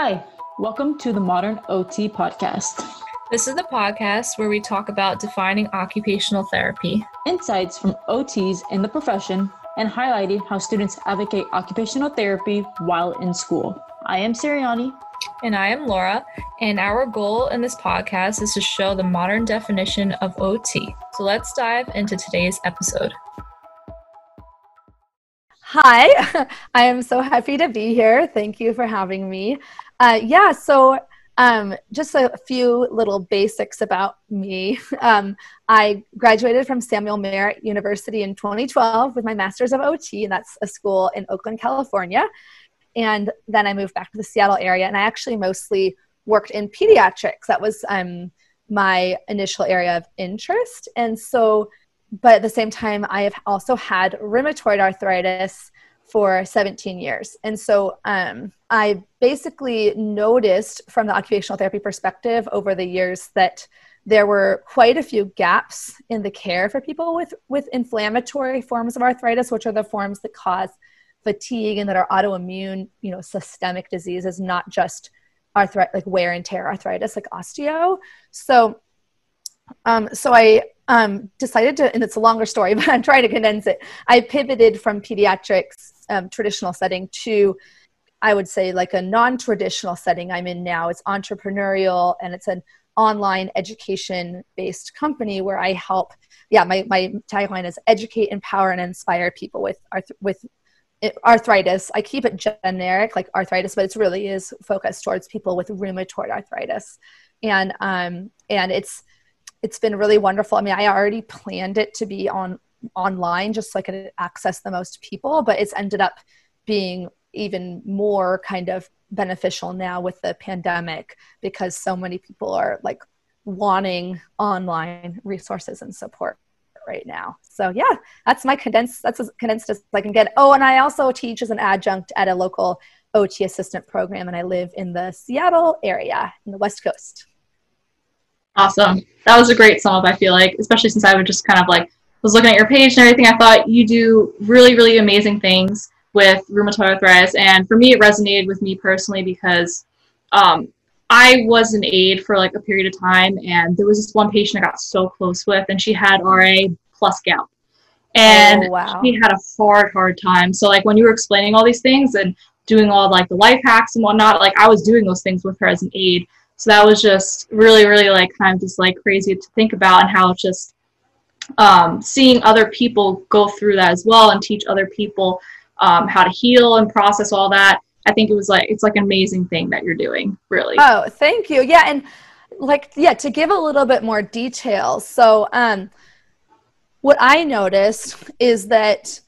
Hi, welcome to the Modern OT podcast. This is the podcast where we talk about defining occupational therapy, insights from OTs in the profession, and highlighting how students advocate occupational therapy while in school. I am Siriani. And I am Laura. And our goal in this podcast is to show the modern definition of OT. So let's dive into today's episode. Hi, I am so happy to be here. Thank you for having me. Uh, yeah, so um, just a few little basics about me. Um, I graduated from Samuel Merritt University in 2012 with my master's of OT, and that's a school in Oakland, California. And then I moved back to the Seattle area, and I actually mostly worked in pediatrics. That was um, my initial area of interest. And so but at the same time, I have also had rheumatoid arthritis for 17 years. And so um, I basically noticed from the occupational therapy perspective over the years that there were quite a few gaps in the care for people with, with inflammatory forms of arthritis, which are the forms that cause fatigue and that are autoimmune, you know, systemic diseases, not just arthritis, like wear and tear arthritis, like osteo. So, um, so I um, decided to, and it's a longer story, but I'm trying to condense it. I pivoted from pediatrics um, traditional setting to, I would say, like a non traditional setting I'm in now. It's entrepreneurial and it's an online education based company where I help. Yeah, my, my tagline is educate, empower, and inspire people with, arth- with arthritis. I keep it generic, like arthritis, but it really is focused towards people with rheumatoid arthritis. And, um, and it's, it's been really wonderful. I mean, I already planned it to be on online just so I could access the most people, but it's ended up being even more kind of beneficial now with the pandemic because so many people are like wanting online resources and support right now. So yeah, that's my condensed that's as condensed as I can get. Oh, and I also teach as an adjunct at a local OT assistant program and I live in the Seattle area in the West Coast. Awesome. That was a great sum up, I feel like, especially since I was just kind of like was looking at your page and everything. I thought you do really, really amazing things with rheumatoid arthritis. And for me, it resonated with me personally because um, I was an aide for like a period of time, and there was this one patient I got so close with, and she had RA plus gout. And oh, wow. she had a hard, hard time. So, like, when you were explaining all these things and doing all like the life hacks and whatnot, like, I was doing those things with her as an aide. So that was just really, really like kind of just like crazy to think about and how it's just um, seeing other people go through that as well and teach other people um, how to heal and process all that. I think it was like it's like an amazing thing that you're doing, really. Oh, thank you. Yeah, and like yeah, to give a little bit more detail. So, um, what I noticed is that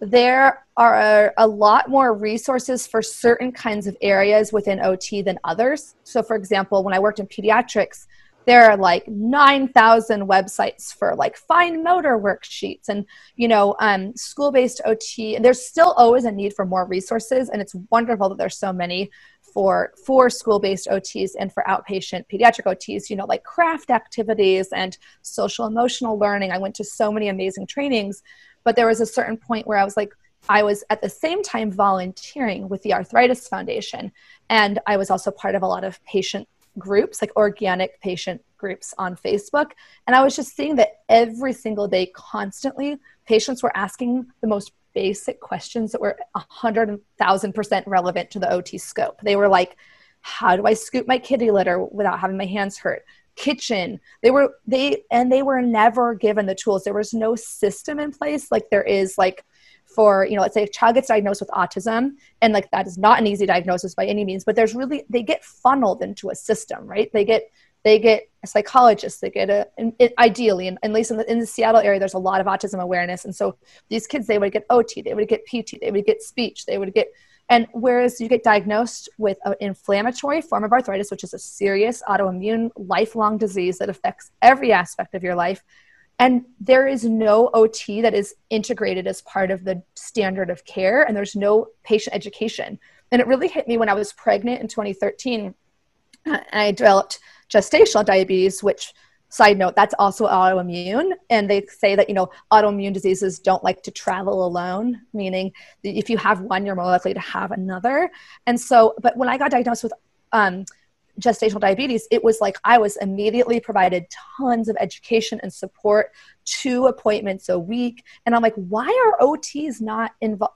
there are a lot more resources for certain kinds of areas within OT than others. So, for example, when I worked in pediatrics, there are like 9,000 websites for like fine motor worksheets and, you know, um, school based OT. And there's still always a need for more resources. And it's wonderful that there's so many for, for school based OTs and for outpatient pediatric OTs, you know, like craft activities and social emotional learning. I went to so many amazing trainings but there was a certain point where I was like, I was at the same time volunteering with the Arthritis Foundation. And I was also part of a lot of patient groups, like organic patient groups on Facebook. And I was just seeing that every single day, constantly, patients were asking the most basic questions that were 100,000% relevant to the OT scope. They were like, how do I scoop my kitty litter without having my hands hurt? Kitchen. They were they and they were never given the tools. There was no system in place. Like there is like for you know let's say a child gets diagnosed with autism and like that is not an easy diagnosis by any means but there's really they get funneled into a system right? They get they get a psychologist they get a ideally and at least in the, in the seattle area there's a lot of autism awareness and so these kids they would get ot they would get pt they would get speech they would get and whereas you get diagnosed with an inflammatory form of arthritis, which is a serious autoimmune lifelong disease that affects every aspect of your life, and there is no OT that is integrated as part of the standard of care, and there's no patient education. And it really hit me when I was pregnant in 2013. Uh, and I developed gestational diabetes, which side note that's also autoimmune and they say that you know autoimmune diseases don't like to travel alone meaning if you have one you're more likely to have another and so but when i got diagnosed with um, gestational diabetes, it was like I was immediately provided tons of education and support, two appointments a week. And I'm like, why are OTs not invo-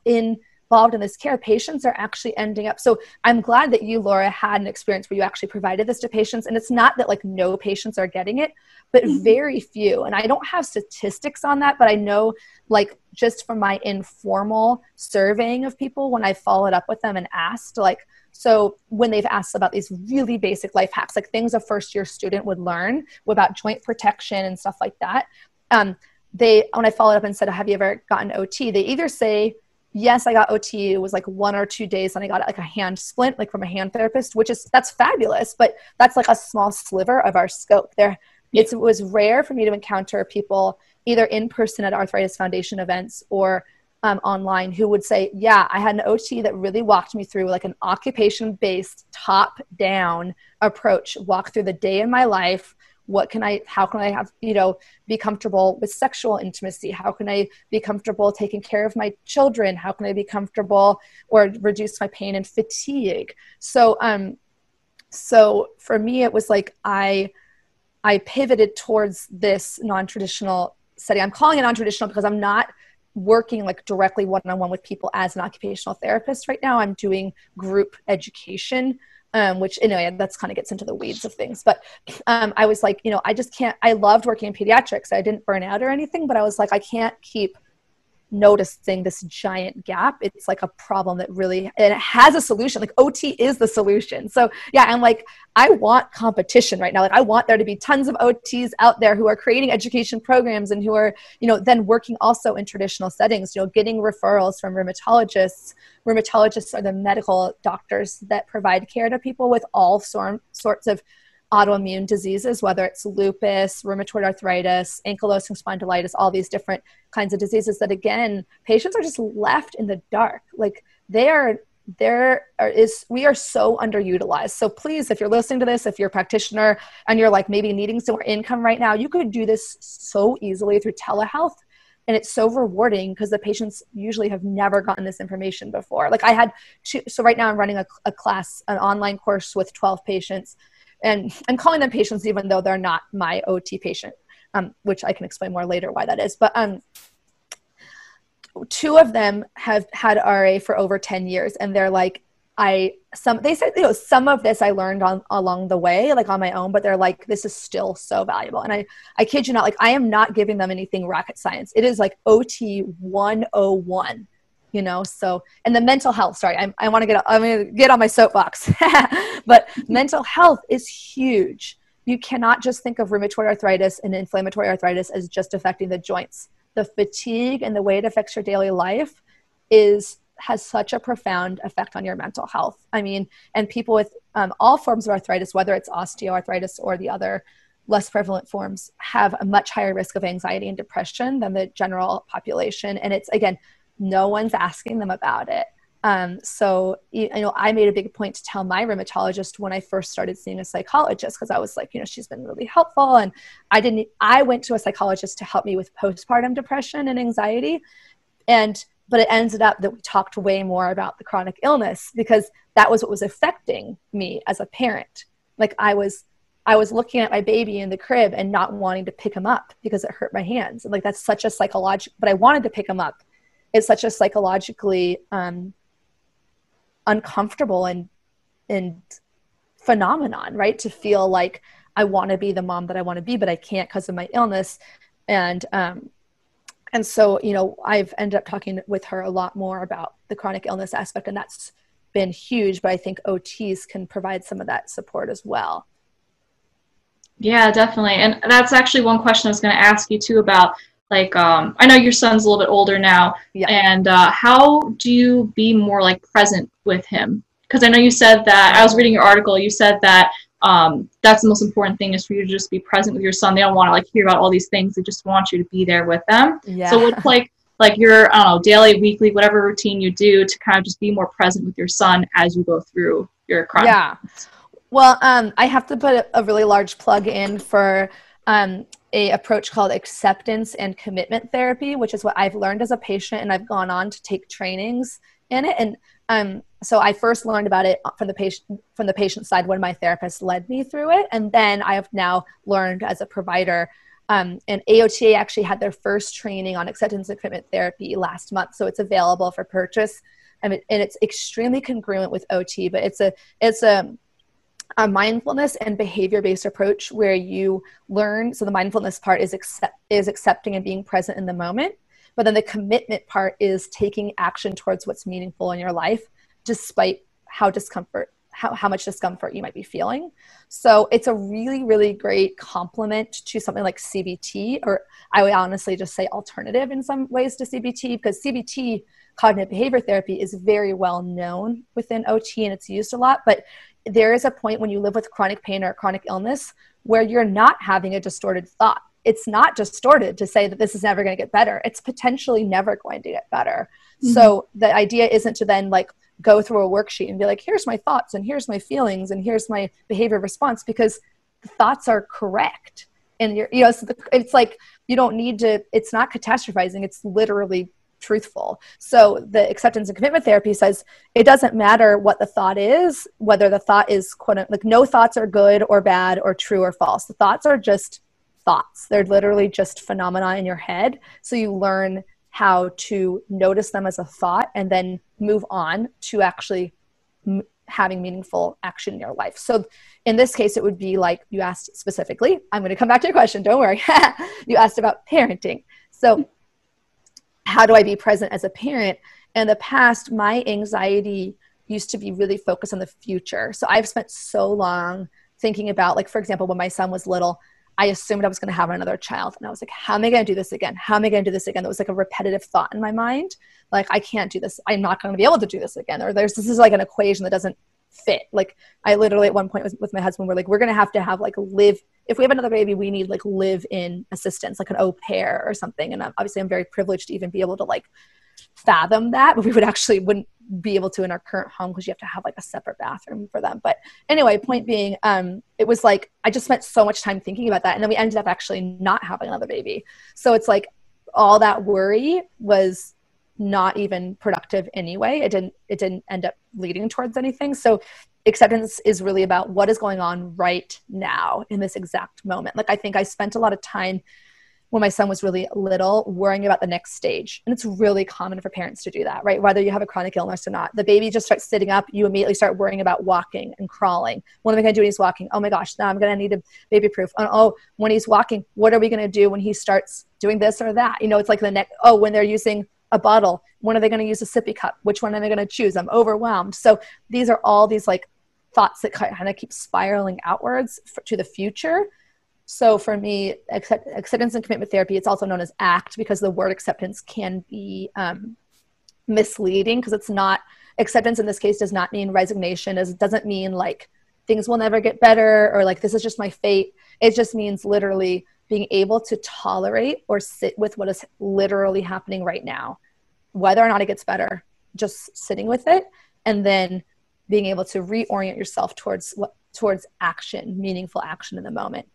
involved in this care? Patients are actually ending up. So I'm glad that you, Laura, had an experience where you actually provided this to patients. And it's not that like no patients are getting it, but mm-hmm. very few. And I don't have statistics on that, but I know like just from my informal surveying of people when I followed up with them and asked, like, so when they've asked about these really basic life hacks, like things a first year student would learn about joint protection and stuff like that, um, they when I followed up and said, "Have you ever gotten OT?" They either say, "Yes, I got OT. It was like one or two days, and I got like a hand splint, like from a hand therapist, which is that's fabulous, but that's like a small sliver of our scope. There, it was rare for me to encounter people either in person at Arthritis Foundation events or um, online who would say, Yeah, I had an OT that really walked me through like an occupation based, top down approach, walk through the day in my life. What can I, how can I have, you know, be comfortable with sexual intimacy? How can I be comfortable taking care of my children? How can I be comfortable or reduce my pain and fatigue? So, um, so for me, it was like I, I pivoted towards this non traditional setting. I'm calling it non traditional because I'm not working like directly one-on-one with people as an occupational therapist right now i'm doing group education um, which anyway that's kind of gets into the weeds of things. But um, i was like you know i just can't i loved working in pediatrics. I didn't burn out or anything but i was like i can't keep noticing this giant gap it's like a problem that really and it has a solution like ot is the solution. So yeah i'm like i want competition right now. Like i want there to be tons of ots out there who are creating education programs and who are you know then working also in traditional settings you know getting referrals from rheumatologists. Rheumatologists are the medical doctors that provide care to people with all sor- sorts of autoimmune diseases, whether it's lupus, rheumatoid arthritis, ankylosing spondylitis, all these different kinds of diseases that again, patients are just left in the dark. Like they are there are, is we are so underutilized. So please, if you're listening to this, if you're a practitioner and you're like maybe needing some more income right now, you could do this so easily through telehealth. And it's so rewarding because the patients usually have never gotten this information before. Like I had two, so right now I'm running a, a class, an online course with 12 patients and I'm calling them patients even though they're not my OT patient, um, which I can explain more later why that is. But um, two of them have had RA for over 10 years, and they're like, I some they said you know some of this I learned on along the way like on my own but they're like this is still so valuable. And I I kid you not like I am not giving them anything rocket science. It is like OT 101 you know so and the mental health sorry i, I want to get i'm going to get on my soapbox. But mental health is huge. You cannot just think of rheumatoid arthritis and inflammatory arthritis as just affecting the joints. The fatigue and the way it affects your daily life is has such a profound effect on your mental health. I mean and people with um, all forms of arthritis whether it's osteoarthritis or the other less prevalent forms have a much higher risk of anxiety and depression than the general population. And it's again no one's asking them about it. Um, so you know, I made a big point to tell my rheumatologist when I first started seeing a psychologist because I was like, you know, she's been really helpful, and I didn't. I went to a psychologist to help me with postpartum depression and anxiety, and but it ended up that we talked way more about the chronic illness because that was what was affecting me as a parent. Like I was I was looking at my baby in the crib and not wanting to pick him up because it hurt my hands. And like that's such a psychological, but I wanted to pick him up is such a psychologically um, uncomfortable and and phenomenon, right? To feel like I want to be the mom that I want to be, but I can't because of my illness, and um, and so you know I've ended up talking with her a lot more about the chronic illness aspect, and that's been huge. But I think OTs can provide some of that support as well. Yeah, definitely. And that's actually one question I was going to ask you too about like um, i know your son's a little bit older now. Yeah. and uh, how do you be more like present with him? Because i know you said that i was reading your article you said that um, that's the most important thing is for you to just be present with your son. They don't want to like hear about all these things. They just want you to be there with them. Yeah. so what's like like your i don't know daily weekly whatever routine you do to kind of just be more present with your son as you go through your crime? Yeah. Well um, i have to put a, a really large plug in for um, a approach called acceptance and commitment therapy, which is what I've learned as a patient, and I've gone on to take trainings in it. And Um, so I first learned about it from the patient from the patient side when my therapist led me through it, and then I have now learned as a provider. Um, and AOTA actually had their first training on acceptance and commitment therapy last month, so it's available for purchase. I mean, and it's extremely congruent with OT, but it's a it's a a mindfulness and behavior based approach where you learn so the mindfulness part is accept is accepting and being present in the moment but then the commitment part is taking action towards what's meaningful in your life despite how discomfort how, how much discomfort you might be feeling. So it's a really really great complement to something like cbt or i would honestly just say alternative in some ways to cbt because cbt cognitive behavior therapy is very well known within ot and it's used a lot but there is a point when you live with chronic pain or chronic illness where you're not having a distorted thought. It's not distorted to say that this is never going to get better. It's potentially never going to get better. Mm-hmm. So the idea isn't to then like go through a worksheet and be like, here's my thoughts and here's my feelings and here's my behavior response because the thoughts are correct. And you're, you know, so the, it's like you don't need to, it's not catastrophizing. It's literally truthful. So the acceptance and commitment therapy says it doesn't matter what the thought is, whether the thought is quote like no thoughts are good or bad or true or false. The thoughts are just thoughts. They're literally just phenomena in your head. So you learn how to notice them as a thought and then move on to actually m- having meaningful action in your life. So in this case, it would be like you asked specifically. I'm going to come back to your question. Don't worry. you asked about parenting. So how do I be present as a parent? In the past, my anxiety used to be really focused on the future. So I've spent so long thinking about, like, for example, when my son was little, I assumed I was going to have another child. And I was like, how am I going to do this again? How am I going to do this again? That was like a repetitive thought in my mind. Like, I can't do this. I'm not going to be able to do this again. Or there's this is like an equation that doesn't fit. Like, I literally at one point was with my husband, we're like, we're going to have to have like live if we have another baby, we need like live in assistance, like an au pair or something. And obviously, I'm very privileged to even be able to like fathom that, but we would actually wouldn't be able to in our current home because you have to have like a separate bathroom for them. But anyway, point being, um, it was like I just spent so much time thinking about that, and then we ended up actually not having another baby. So it's like all that worry was not even productive anyway. It didn't it didn't end up leading towards anything. So acceptance is really about what is going on right now in this exact moment. Like I think I spent a lot of time when my son was really little worrying about the next stage. And it's really common for parents to do that, right? Whether you have a chronic illness or not. The baby just starts sitting up, you immediately start worrying about walking and crawling. What am I going to do when he's walking? Oh my gosh, now I'm going to need a baby proof. Oh, oh, when he's walking, what are we going to do when he starts doing this or that? You know, it's like the next, oh, when they're using a bottle, when are they going to use a sippy cup? Which one are they going to choose? I'm overwhelmed. So these are all these like thoughts that kind of keep spiraling outwards for, to the future. So for me, accept, acceptance and commitment therapy, it's also known as ACT because the word acceptance can be um, misleading because it's not acceptance in this case does not mean resignation. It doesn't mean like things will never get better or like this is just my fate. It just means literally being able to tolerate or sit with what is literally happening right now, whether or not it gets better, just sitting with it and then being able to reorient yourself towards what towards action meaningful action in the moment.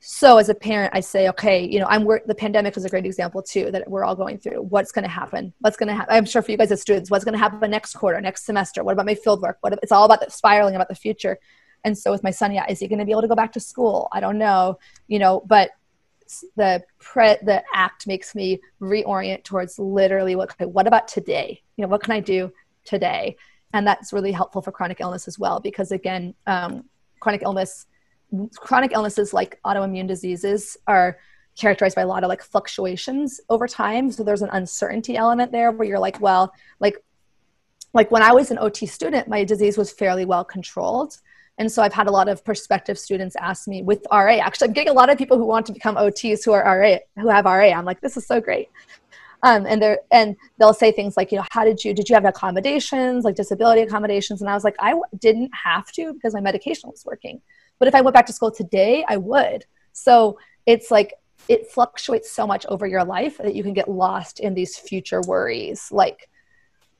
So as a parent i say okay you know i'm the pandemic is a great example too that we're all going through. What's going to happen? What's going to happen i'm sure for you guys as students what's going to happen next quarter next semester? What about my field work? What it's all about the spiraling about the future. And so with my son yeah is he going to be able to go back to school? I don't know you know but the pre the act makes me reorient towards literally what what about today? You know what can i do today and that's really helpful for chronic illness as well because again um, chronic illness chronic illnesses like autoimmune diseases are characterized by a lot of like fluctuations over time. So there's an uncertainty element there where you're like well like like when i was an ot student my disease was fairly well controlled. And so i've had a lot of prospective students ask me with ra actually i'm getting a lot of people who want to become ots who are ra who have ra i'm like this is so great um, and they and they'll say things like, you know, how did you did you have accommodations like disability accommodations? And I was like, I w- didn't have to because my medication was working. But if I went back to school today, I would. So it's like it fluctuates so much over your life that you can get lost in these future worries, like,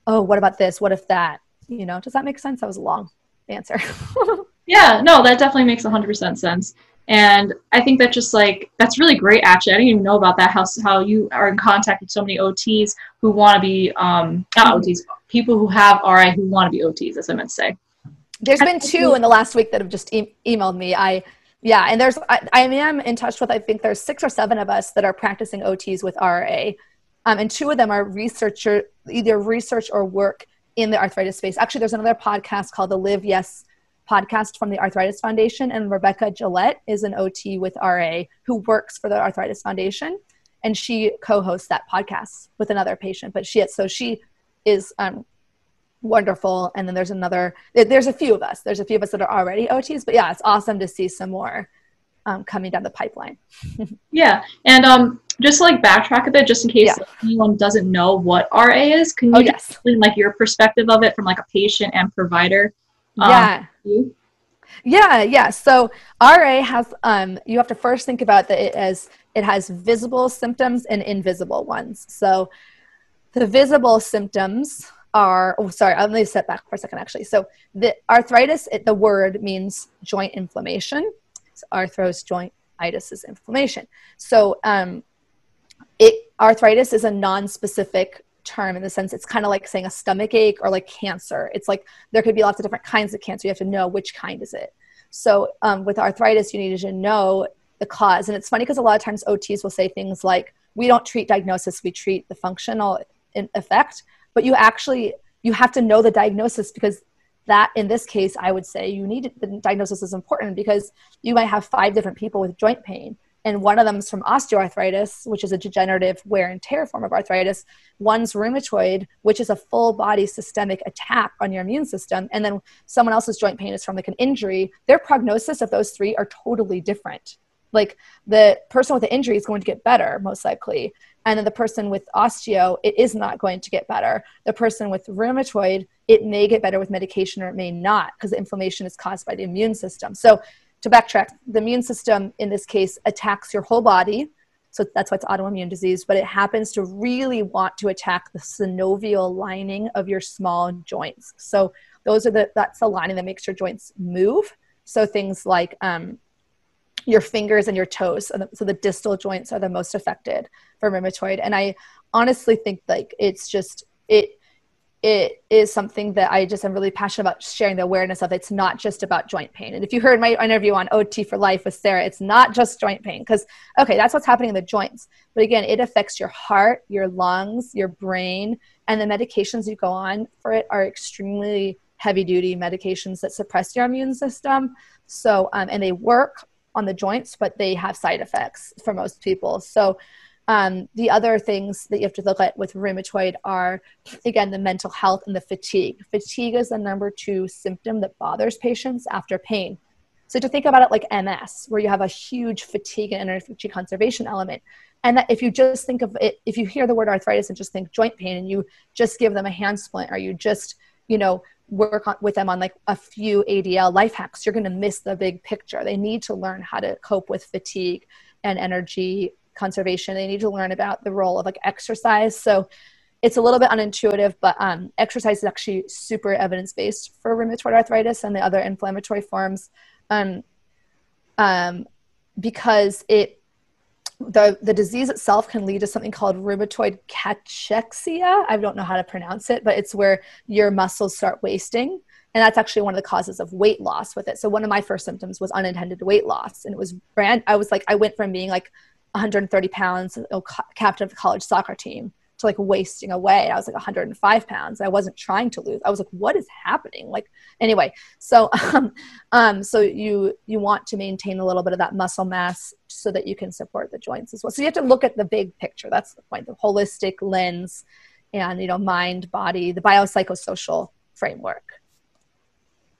oh, what about this? What if that? You know, does that make sense? That was a long answer. yeah, no, that definitely makes 100% sense. And I think that just like that's really great. Actually, I didn't even know about that. How how you are in contact with so many OTs who want to be um not OTs, people who have RI who want to be OTs. As I meant to say. There's been two in the last week that have just e- emailed me. I yeah, and there's I, I am in touch with I think there's six or seven of us that are practicing OTs with RA, um, and two of them are researcher either research or work in the arthritis space. Actually, there's another podcast called the Live Yes podcast from the Arthritis Foundation, and Rebecca Gillett is an OT with RA who works for the Arthritis Foundation, and she co-hosts that podcast with another patient. But she so she is um, wonderful, and then there's another. There's a few of us. There's a few of us that are already OTs, but yeah, it's awesome to see some more um, coming down the pipeline. yeah, and um, just like backtrack a bit, just in case yeah. anyone doesn't know what RA is, can you oh, yes. explain like your perspective of it from like a patient and provider? Um, yeah. Yeah, yeah. So RA has um, you have to first think about that it as it has visible symptoms and invisible ones. So the visible symptoms are oh sorry, let me step back for a second actually. So the arthritis, it, the word means joint inflammation. So arthros joint itis is inflammation. So um, it arthritis is a non-specific term in the sense it's kind of like saying a stomach ache or like cancer. It's like there could be lots of different kinds of cancer. You have to know which kind is it. So um, with arthritis, you need to know the cause. And it's funny because a lot of times OTs will say things like, "We don't treat diagnosis; we treat the functional effect." But you actually you have to know the diagnosis because that in this case i would say you need the diagnosis is important because you might have five different people with joint pain and one of them is from osteoarthritis, which is a degenerative wear and tear form of arthritis. One's rheumatoid, which is a full body systemic attack on your immune system. And then someone else's joint pain is from like an injury. Their prognosis of those three are totally different. Like the person with the injury is going to get better, most likely. And then the person with osteo, it is not going to get better. The person with rheumatoid, it may get better with medication or it may not because the inflammation is caused by the immune system. So to backtrack, the immune system in this case attacks your whole body. So that's why it's autoimmune disease, but it happens to really want to attack the synovial lining of your small joints. So those are the that's the lining that makes your joints move. So things like um, your fingers and your toes. So the distal joints are the most affected for rheumatoid. And I honestly think like it's just it it is something that I just am really passionate about sharing the awareness of. It's not just about joint pain. And if you heard my interview on OT for Life with Sarah, it's not just joint pain because, okay, that's what's happening in the joints. But again, it affects your heart, your lungs, your brain, and the medications you go on for it are extremely heavy duty medications that suppress your immune system. So, um, and they work on the joints, but they have side effects for most people. So, um, the other things that you have to look at with rheumatoid are, again, the mental health and the fatigue. Fatigue is the number two symptom that bothers patients after pain. So to think about it like MS, where you have a huge fatigue and energy conservation element, and that if you just think of it, if you hear the word arthritis and just think joint pain, and you just give them a hand splint, or you just, you know, work on, with them on like a few ADL life hacks, you're going to miss the big picture. They need to learn how to cope with fatigue and energy conservation. They need to learn about the role of like exercise. So it's a little bit unintuitive, but um, exercise is actually super evidence based for rheumatoid arthritis and the other inflammatory forms, um, um, because it the the disease itself can lead to something called rheumatoid cachexia. I don't know how to pronounce it, but it's where your muscles start wasting, and that's actually one of the causes of weight loss with it. So one of my first symptoms was unintended weight loss, and it was brand. I was like, I went from being like 130 pounds, captain of the college soccer team, to like wasting away. I was like 105 pounds. I wasn't trying to lose. I was like, what is happening? Like, anyway, so um, um, so you you want to maintain a little bit of that muscle mass so that you can support the joints as well. So you have to look at the big picture. That's the point, the holistic lens, and you know, mind, body, the biopsychosocial framework.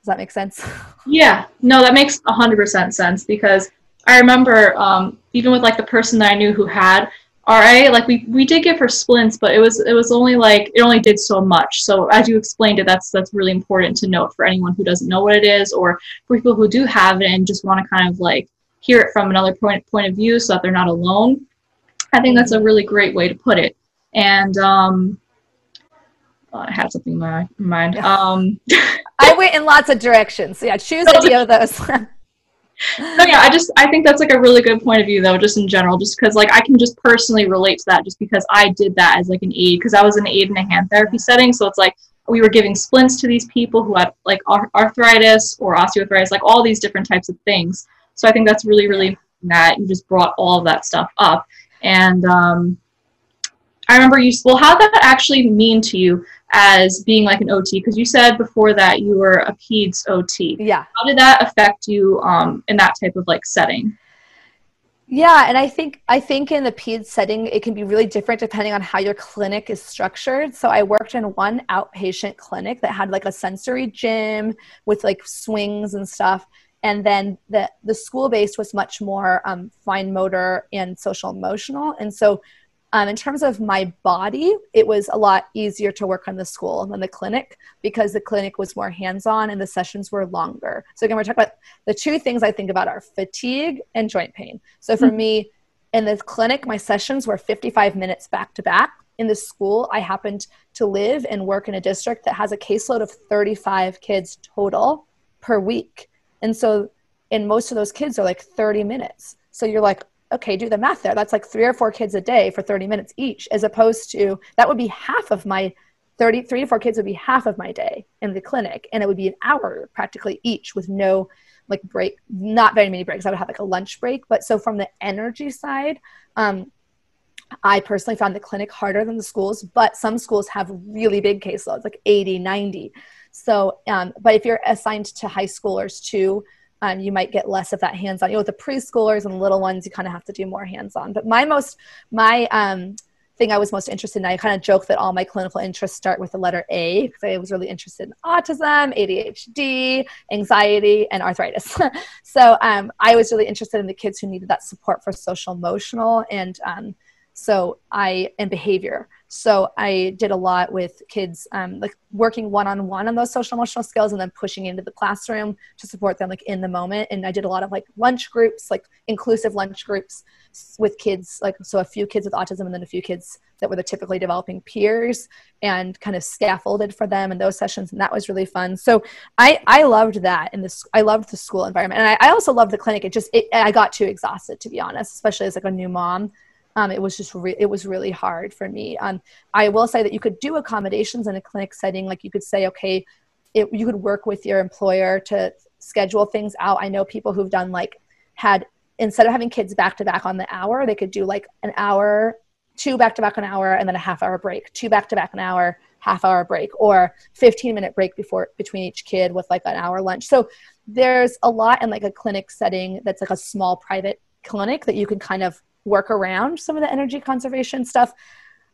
Does that make sense? Yeah, no, that makes 100% sense because I remember um, even with like the person that I knew who had RA, like we, we did give her splints, but it was it was only like it only did so much. So as you explained it, that's that's really important to note for anyone who doesn't know what it is, or for people who do have it and just want to kind of like hear it from another point point of view, so that they're not alone. I think that's a really great way to put it. And um, I had something in my mind. Um, I went in lots of directions. Yeah, choose any of those. no, yeah, I just I think that's like a really good point of view though, just in general, just because like I can just personally relate to that, just because I did that as like an aide, because I was an aide in a hand therapy setting, so it's like we were giving splints to these people who had like arthritis or osteoarthritis, like all these different types of things. So I think that's really really that you just brought all of that stuff up, and um, I remember you. Well, how did that actually mean to you as being like an OT? Because you said before that you were a PEDS OT. Yeah. How did that affect you um, in that type of like setting? Yeah, and I think I think in the PEDS setting it can be really different depending on how your clinic is structured. So I worked in one outpatient clinic that had like a sensory gym with like swings and stuff, and then the the school based was much more um, fine motor and social emotional, and so um, in terms of my body, it was a lot easier to work on the school than the clinic because the clinic was more hands on and the sessions were longer. So, again, we're talking about the two things I think about are fatigue and joint pain. So, for mm-hmm. me, in the clinic, my sessions were 55 minutes back to back. In the school, I happened to live and work in a district that has a caseload of 35 kids total per week. And so, and most of those kids are like 30 minutes. So you're like, okay, do the math there. That's like three or four kids a day for 30 minutes each, as opposed to that would be half of my 30, three to four kids would be half of my day in the clinic. And it would be an hour practically each with no like break, not very many breaks. I would have like a lunch break. But so from the energy side, um, I personally found the clinic harder than the schools, but some schools have really big caseloads, like 80, 90. So, um, but if you're assigned to high schoolers too, um, you might get less of that hands-on. You know, with the preschoolers and little ones, you kind of have to do more hands-on. But my most, my um, thing I was most interested in, I kind of joke that all my clinical interests start with the letter A because I was really interested in autism, ADHD, anxiety, and arthritis. so um, I was really interested in the kids who needed that support for social emotional and um, so I and behavior. So I did a lot with kids, um, like working one on one on those social emotional skills, and then pushing into the classroom to support them like in the moment. And I did a lot of like lunch groups, like inclusive lunch groups with kids, like so a few kids with autism, and then a few kids that were the typically developing peers, and kind of scaffolded for them in those sessions, and that was really fun. So I I loved that in this. I loved the school environment, and I, I also loved the clinic. It just it, I got too exhausted to be honest, especially as like a new mom um, it was just re- it was really hard for me. Um, I will say that you could do accommodations in a clinic setting, like you could say, okay, it, you could work with your employer to schedule things out. I know people who've done like had instead of having kids back to back on the hour, they could do like an hour, two back to back an hour, and then a half hour break, two back to back an hour, half hour break, or 15 minute break before between each kid with like an hour lunch. So there's a lot in like a clinic setting that's like a small private clinic that you can kind of work around some of the energy conservation stuff.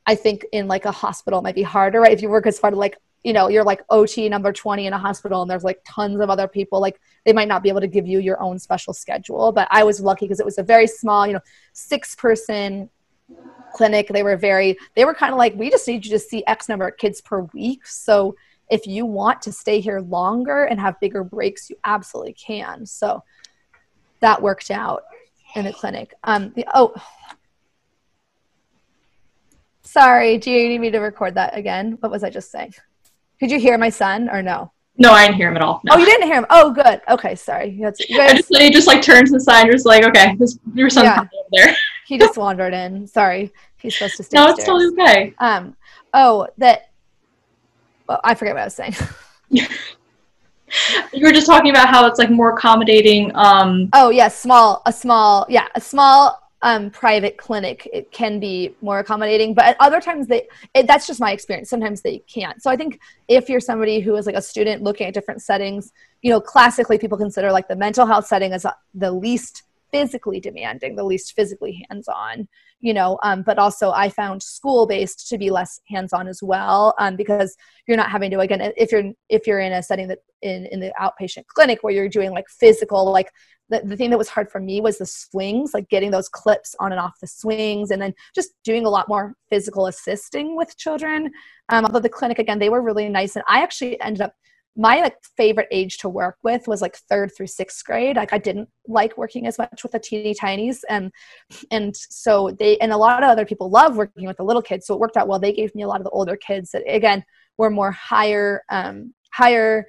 I think in like a hospital might be harder, right? If you work as part of like, you know, you're like OT number 20 in a hospital and there's like tons of other people, like they might not be able to give you your own special schedule. But I was lucky because it was a very small, you know, six person clinic. They were very, they were kind of like, we just need you to see X number of kids per week. So if you want to stay here longer and have bigger breaks, you absolutely can. So that worked out in the clinic. Um, the, oh, sorry. Do you need me to record that again? What was I just saying? Could you hear my son or no? No, I didn't hear him at all. No. Oh, you didn't hear him. Oh, good. Okay, sorry. That's, you guys, just, he just like turns to the side, just like, okay, this, your son's yeah. over there. he just wandered in. Sorry, he's supposed to stay. No, it's totally okay. Um, oh, that. Well, I forget what I was saying. you were just talking about how it's like more accommodating um oh yeah small a small yeah a small um, private clinic it can be more accommodating but at other times they it, that's just my experience. Sometimes they can't. So i think if you're somebody who is like a student looking at different settings you know classically people consider like the mental health setting as the least physically demanding the least physically hands-on you know um, but also i found school based to be less hands-on as well um, because you're not having to again if you're if you're in a setting that in in the outpatient clinic where you're doing like physical like the, the thing that was hard for me was the swings like getting those clips on and off the swings and then just doing a lot more physical assisting with children um, although the clinic again they were really nice and i actually ended up my like favorite age to work with was like third through sixth grade. Like i didn't like working as much with the teeny tinies and and so they and a lot of other people love working with the little kids so it worked out well. They gave me a lot of the older kids that again were more higher um higher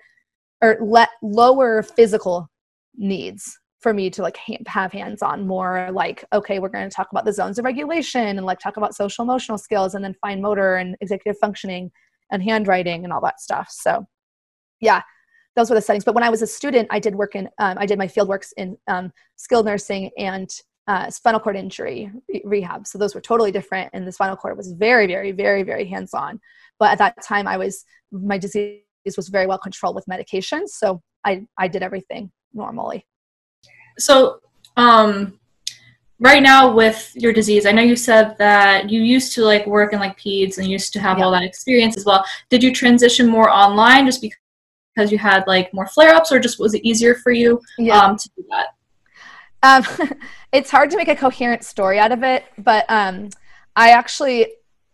or let lower physical needs for me to like have hands on more like okay we're going to talk about the zones of regulation and like talk about social emotional skills and then fine motor and executive functioning and handwriting and all that stuff. So yeah those were the settings. But when i was a student i did work in um, i did my field works in um, skilled nursing and uh, spinal cord injury re- rehab. So those were totally different and the spinal cord was very very very very hands on but at that time i was my disease was very well controlled with medications so i i did everything normally. So um right now with your disease i know you said that you used to like work in like peds and used to have yeah. all that experience as well. Did you transition more online just because you had like more flare-ups or just was it easier for you yeah. um, to do that um, it's hard to make a coherent story out of it but um, i actually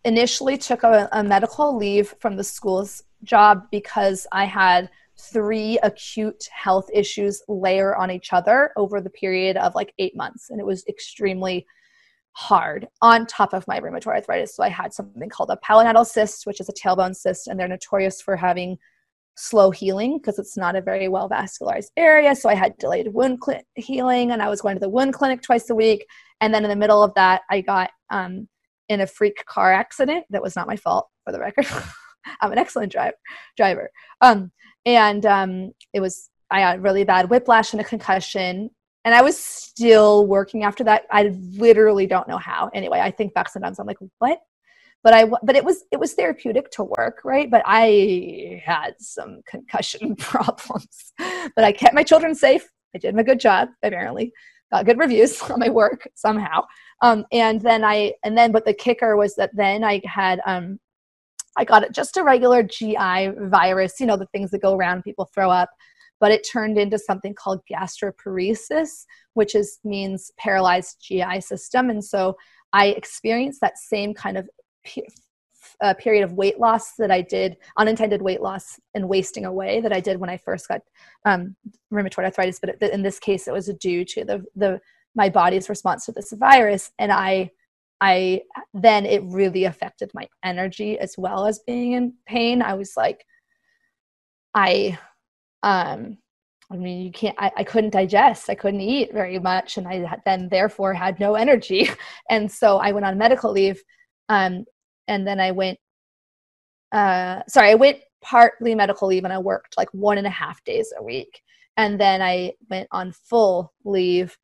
initially took a, a medical leave from the school's job because i had three acute health issues layer on each other over the period of like eight months. And it was extremely hard on top of my rheumatoid arthritis. So I had something called a pilonidal cyst, which is a tailbone cyst, and they're notorious for having slow healing because it's not a very well vascularized area. So I had delayed wound cl- healing, and I was going to the wound clinic twice a week. And then in the middle of that, I got um, in a freak car accident that was not my fault, for the record. I'm an excellent driver. Driver. Um, and um, it was I had really bad whiplash and a concussion, and I was still working after that. I literally don't know how. Anyway, I think back sometimes I'm like, what? But I but it was it was therapeutic to work, right? But I had some concussion problems. But I kept my children safe. I did a good job, apparently. Got good reviews on my work somehow. Um, and then I and then but the kicker was that then I had um, I got it just a regular GI virus, you know, the things that go around, people throw up. But it turned into something called gastroparesis, which is means paralyzed GI system. And so I experienced that same kind of pe- period of weight loss that I did, unintended weight loss and wasting away that I did when I first got um, rheumatoid arthritis. But in this case, it was due to the the my body's response to this virus, and I I then it really affected my energy as well as being in pain. I was like, I, um, I mean, you can't, I, I couldn't digest, I couldn't eat very much, and I then therefore had no energy. And so I went on medical leave. Um, and then I went, uh, sorry, I went partly medical leave and I worked like one and a half days a week. And then I went on full leave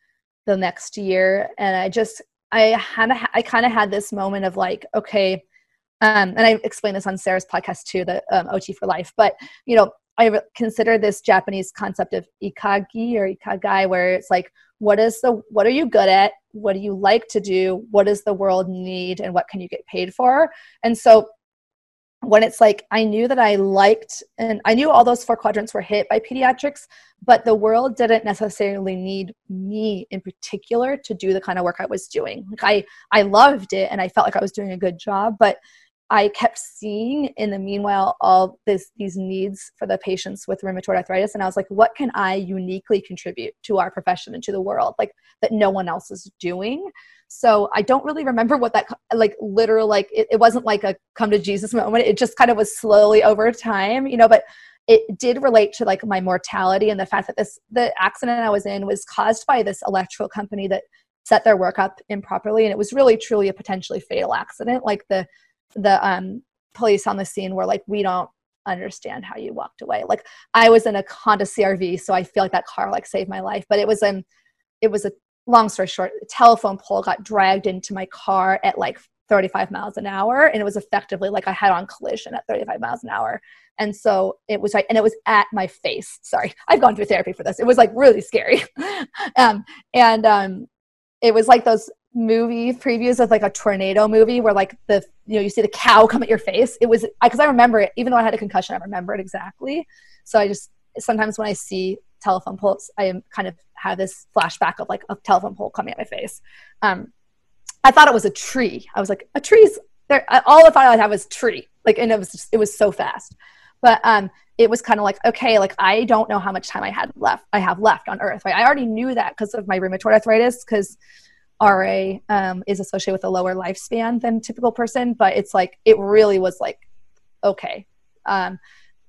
the next year. And I just I had a, I kind of had this moment of like, okay, um, and I explained this on Sarah's podcast too, the um, OT for life. But you know, I consider this Japanese concept of ikagi or ikagai, where it's like, what is the what are you good at? What do you like to do? What does the world need, and what can you get paid for? And so when it's like I knew that I liked and I knew all those four quadrants were hit by pediatrics, but the world didn't necessarily need me in particular to do the kind of work I was doing. Like I I loved it and I felt like I was doing a good job, but I kept seeing in the meanwhile all this these needs for the patients with rheumatoid arthritis and I was like what can I uniquely contribute to our profession and to the world like that no one else is doing? So I don't really remember what that like literal like it, it wasn't like a come to Jesus moment. It just kind of was slowly over time you know but it did relate to like my mortality and the fact that this the accident I was in was caused by this electrical company that set their work up improperly and it was really truly a potentially fatal accident like the the um, police on the scene were like, we don't understand how you walked away. Like I was in a Honda CRV, so I feel like that car like saved my life. But it was um, it was a long story short, a telephone pole got dragged into my car at like 35 miles an hour, and it was effectively like I had on collision at 35 miles an hour. And so it was right, and it was at my face. Sorry, I've gone through therapy for this. It was like really scary, um, and um, it was like those movie previews of like a tornado movie where like the you know you see the cow come at your face. It was because I, I remember it even though i had a concussion i remember it exactly. So i just sometimes when i see telephone poles i am kind of have this flashback of like a telephone pole coming at my face. Um i thought it was a tree. I was like a tree's there. All the thought i had was tree. Like and it was just, it was so fast. But um it was kind of like okay like i don't know how much time i had left i have left on earth. Right i already knew that because of my rheumatoid arthritis because RA um, is associated with a lower lifespan than typical person, but it's like it really was like okay. Um,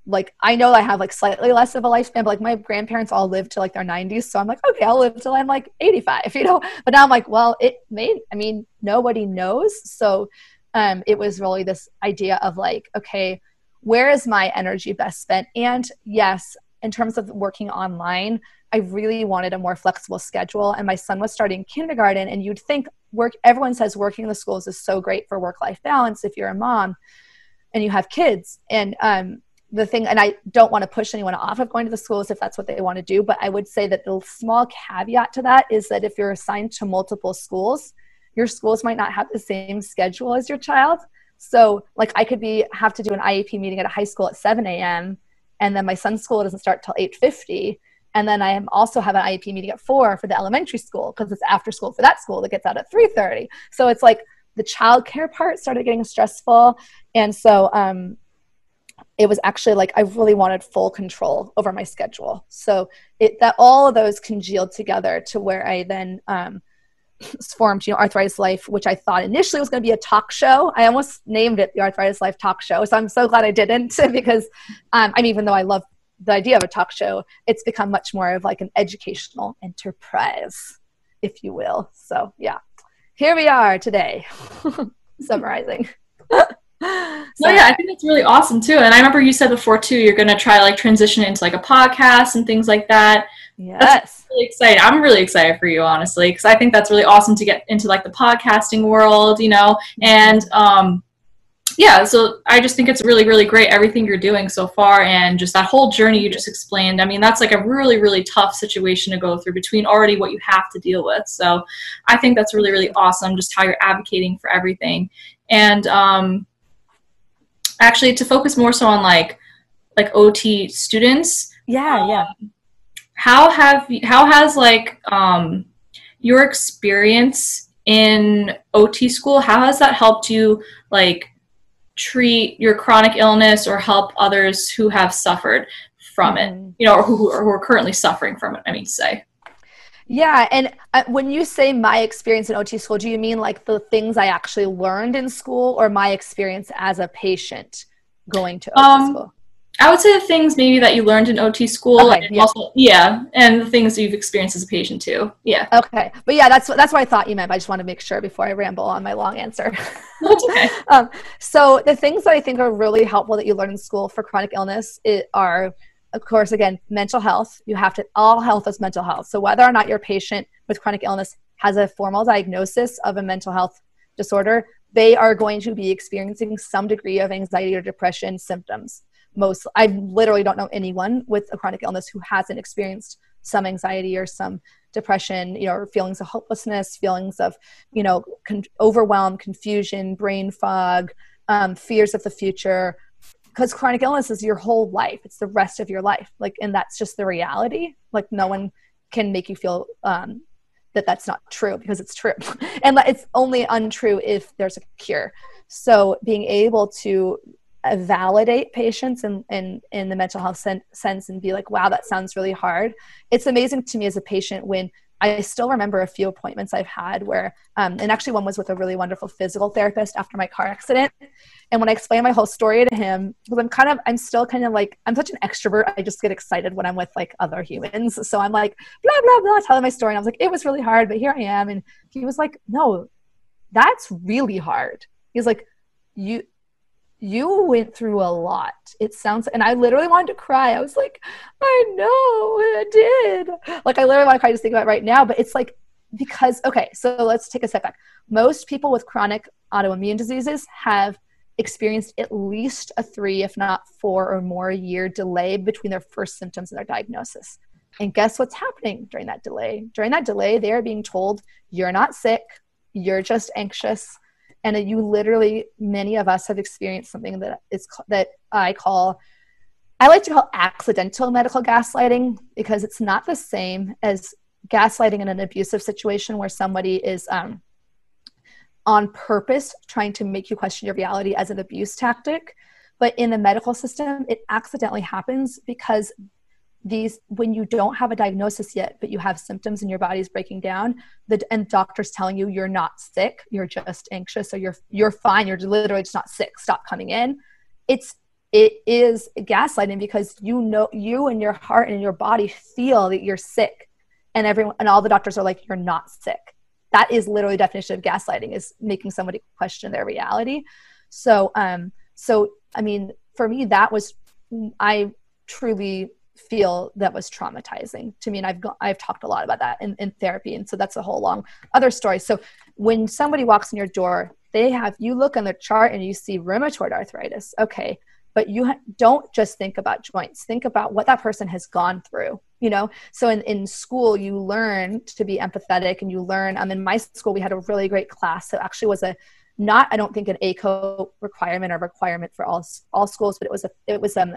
like I know I have like slightly less of a lifespan, but like my grandparents all lived to like their 90s. So I'm like, okay, I'll live till I'm like 85, you know? But now I'm like, well, it made, I mean, nobody knows. So um, it was really this idea of like, okay, where is my energy best spent? And yes, in terms of working online, I really wanted a more flexible schedule. And my son was starting kindergarten, and you'd think work, everyone says working in the schools is so great for work life balance if you're a mom and you have kids. And um, the thing, and I don't want to push anyone off of going to the schools if that's what they want to do, but I would say that the small caveat to that is that if you're assigned to multiple schools, your schools might not have the same schedule as your child. So, like, I could be have to do an IEP meeting at a high school at 7 a.m. and then my son's school doesn't start till 8:50, and then I am also have an IEP meeting at four for the elementary school because it's after school for that school that gets out at 3:30. So it's like the childcare part started getting stressful, and so um, it was actually like I really wanted full control over my schedule. So it that all of those congealed together to where I then um, formed, you know, Arthritis Life, which I thought initially was going to be a talk show. I almost named it the Arthritis Life Talk Show. So I'm so glad I didn't because, um, I mean, even though I love the idea of a talk show, it's become much more of like an educational enterprise, if you will. So yeah, here we are today, summarizing. So yeah, I think that's really awesome too. And I remember you said before too, you're gonna try like transition into like a podcast and things like that. Yes. That's really exciting. I'm really excited for you, honestly, because I think that's really awesome to get into like the podcasting world, you know. And um, yeah, so I just think it's really, really great everything you're doing so far, and just that whole journey you just explained. I mean, that's like a really, really tough situation to go through between already what you have to deal with. So I think that's really, really awesome. Just how you're advocating for everything, and um, actually to focus more so on like like OT students. Yeah, yeah. Um, how have how has like um your experience in OT school how has that helped you like treat your chronic illness or help others who have suffered from mm-hmm. it you know or who, or who are currently suffering from it i mean to say yeah and uh, when you say my experience in ot school do you mean like the things i actually learned in school or my experience as a patient going to ot um, school I would say the things maybe that you learned in OT school, okay, and yeah. also yeah, and the things you've experienced as a patient too. Yeah. Okay, but yeah, that's that's what I thought you meant. I just want to make sure before I ramble on my long answer. Okay. um, so the things that I think are really helpful that you learn in school for chronic illness it are, of course, again, mental health. You have to all health is mental health. So whether or not your patient with chronic illness has a formal diagnosis of a mental health disorder, they are going to be experiencing some degree of anxiety or depression symptoms most i literally don't know anyone with a chronic illness who hasn't experienced some anxiety or some depression you know or feelings of hopelessness feelings of you know con- overwhelm confusion brain fog um, fears of the future. Because chronic illness is your whole life. It's the rest of your life. Like and that's just the reality. Like no one can make you feel um, that that's not true because it's true. And it's only untrue if there's a cure. So being able to validate patients in, in, in the mental health sen- sense and be like, wow, that sounds really hard. It's amazing to me as a patient when I still remember a few appointments I've had where, um, and actually one was with a really wonderful physical therapist after my car accident. And when I explained my whole story to him, because I'm kind of, I'm still kind of like, I'm such an extrovert. I just get excited when I'm with like other humans. So I'm like, blah, blah, blah, telling my story. And I was like, it was really hard, but here I am. And he was like, no, that's really hard. He's like, you, you went through a lot. It sounds, and I literally wanted to cry. I was like, I know, I did. Like, I literally want to cry just think about it right now, but it's like, because, okay, so let's take a step back. Most people with chronic autoimmune diseases have experienced at least a three, if not four or more year delay between their first symptoms and their diagnosis. And guess what's happening during that delay? During that delay, they are being told, you're not sick, you're just anxious and you literally many of us have experienced something that is that i call i like to call accidental medical gaslighting because it's not the same as gaslighting in an abusive situation where somebody is um, on purpose trying to make you question your reality as an abuse tactic. But in the medical system it accidentally happens because these when you don't have a diagnosis yet but you have symptoms and your body's breaking down the and doctors telling you you're not sick you're just anxious or you're you're fine you're literally just not sick stop coming in. It's it is gaslighting because you know you and your heart and your body feel that you're sick and everyone and all the doctors are like you're not sick. That is literally definition of gaslighting is making somebody question their reality. So um so i mean for me that was i truly feel that was traumatizing to me and i've i've talked a lot about that in, in therapy and so that's a whole long other story. So when somebody walks in your door they have you look on the chart and you see rheumatoid arthritis okay but you ha- don't just think about joints think about what that person has gone through you know? So in, in school you learn to be empathetic and you learn um, in my school we had a really great class that actually was a not i don't think an aco requirement or requirement for all all schools but it was a it was um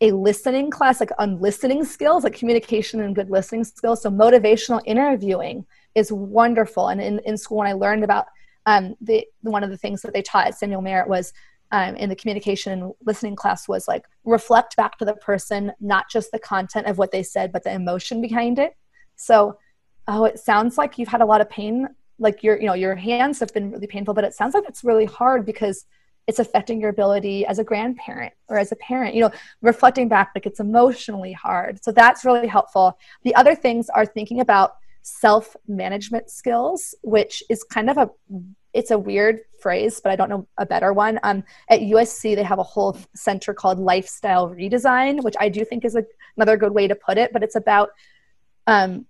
a listening class like on listening skills like communication and good listening skills. So motivational interviewing is wonderful. And in, in school when i learned about um, the one of the things that they taught at samuel merritt was um, in the communication and listening class was like reflect back to the person not just the content of what they said but the emotion behind it. So oh it sounds like you've had a lot of pain. Like your you know your hands have been really painful but it sounds like it's really hard because it's affecting your ability as a grandparent or as a parent you know reflecting back like it's emotionally hard. So that's really helpful. The other things are thinking about self management skills which is kind of a it's a weird phrase but i don't know a better one. Um, at usc they have a whole center called lifestyle redesign which i do think is a, another good way to put it but it's about um,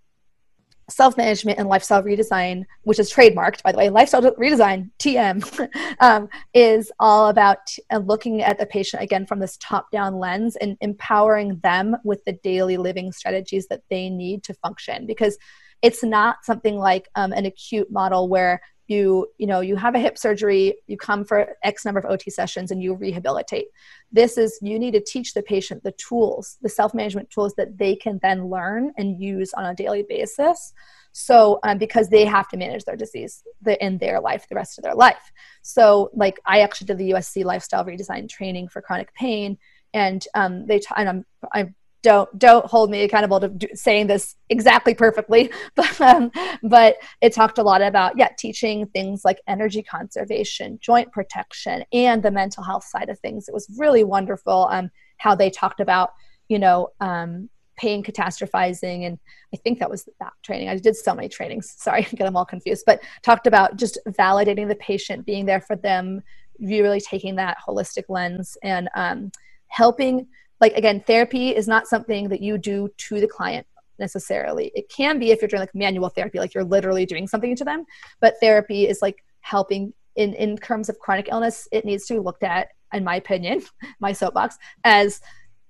self management and lifestyle redesign, which is trademarked, by the way, lifestyle redesign, TM, um, is all about uh, looking at the patient again from this top down lens and empowering them with the daily living strategies that they need to function. Because it's not something like um, an acute model where you you know you have a hip surgery you come for x number of ot sessions and you rehabilitate. This is you need to teach the patient the tools the self-management tools that they can then learn and use on a daily basis. So um, because they have to manage their disease the, in their life the rest of their life. So like i actually did the usc lifestyle redesign training for chronic pain and um, they t- and I'm, I'm don't don't hold me accountable to do, saying this exactly perfectly but um, but it talked a lot about yeah teaching things like energy conservation joint protection and the mental health side of things. It was really wonderful um, how they talked about you know um, pain catastrophizing and i think that was that training. I did so many trainings. Sorry get them all confused but talked about just validating the patient being there for them really taking that holistic lens and um, helping like again therapy is not something that you do to the client necessarily. It can be if you're doing like manual therapy like you're literally doing something to them but therapy is like helping in in terms of chronic illness it needs to be looked at in my opinion my soapbox as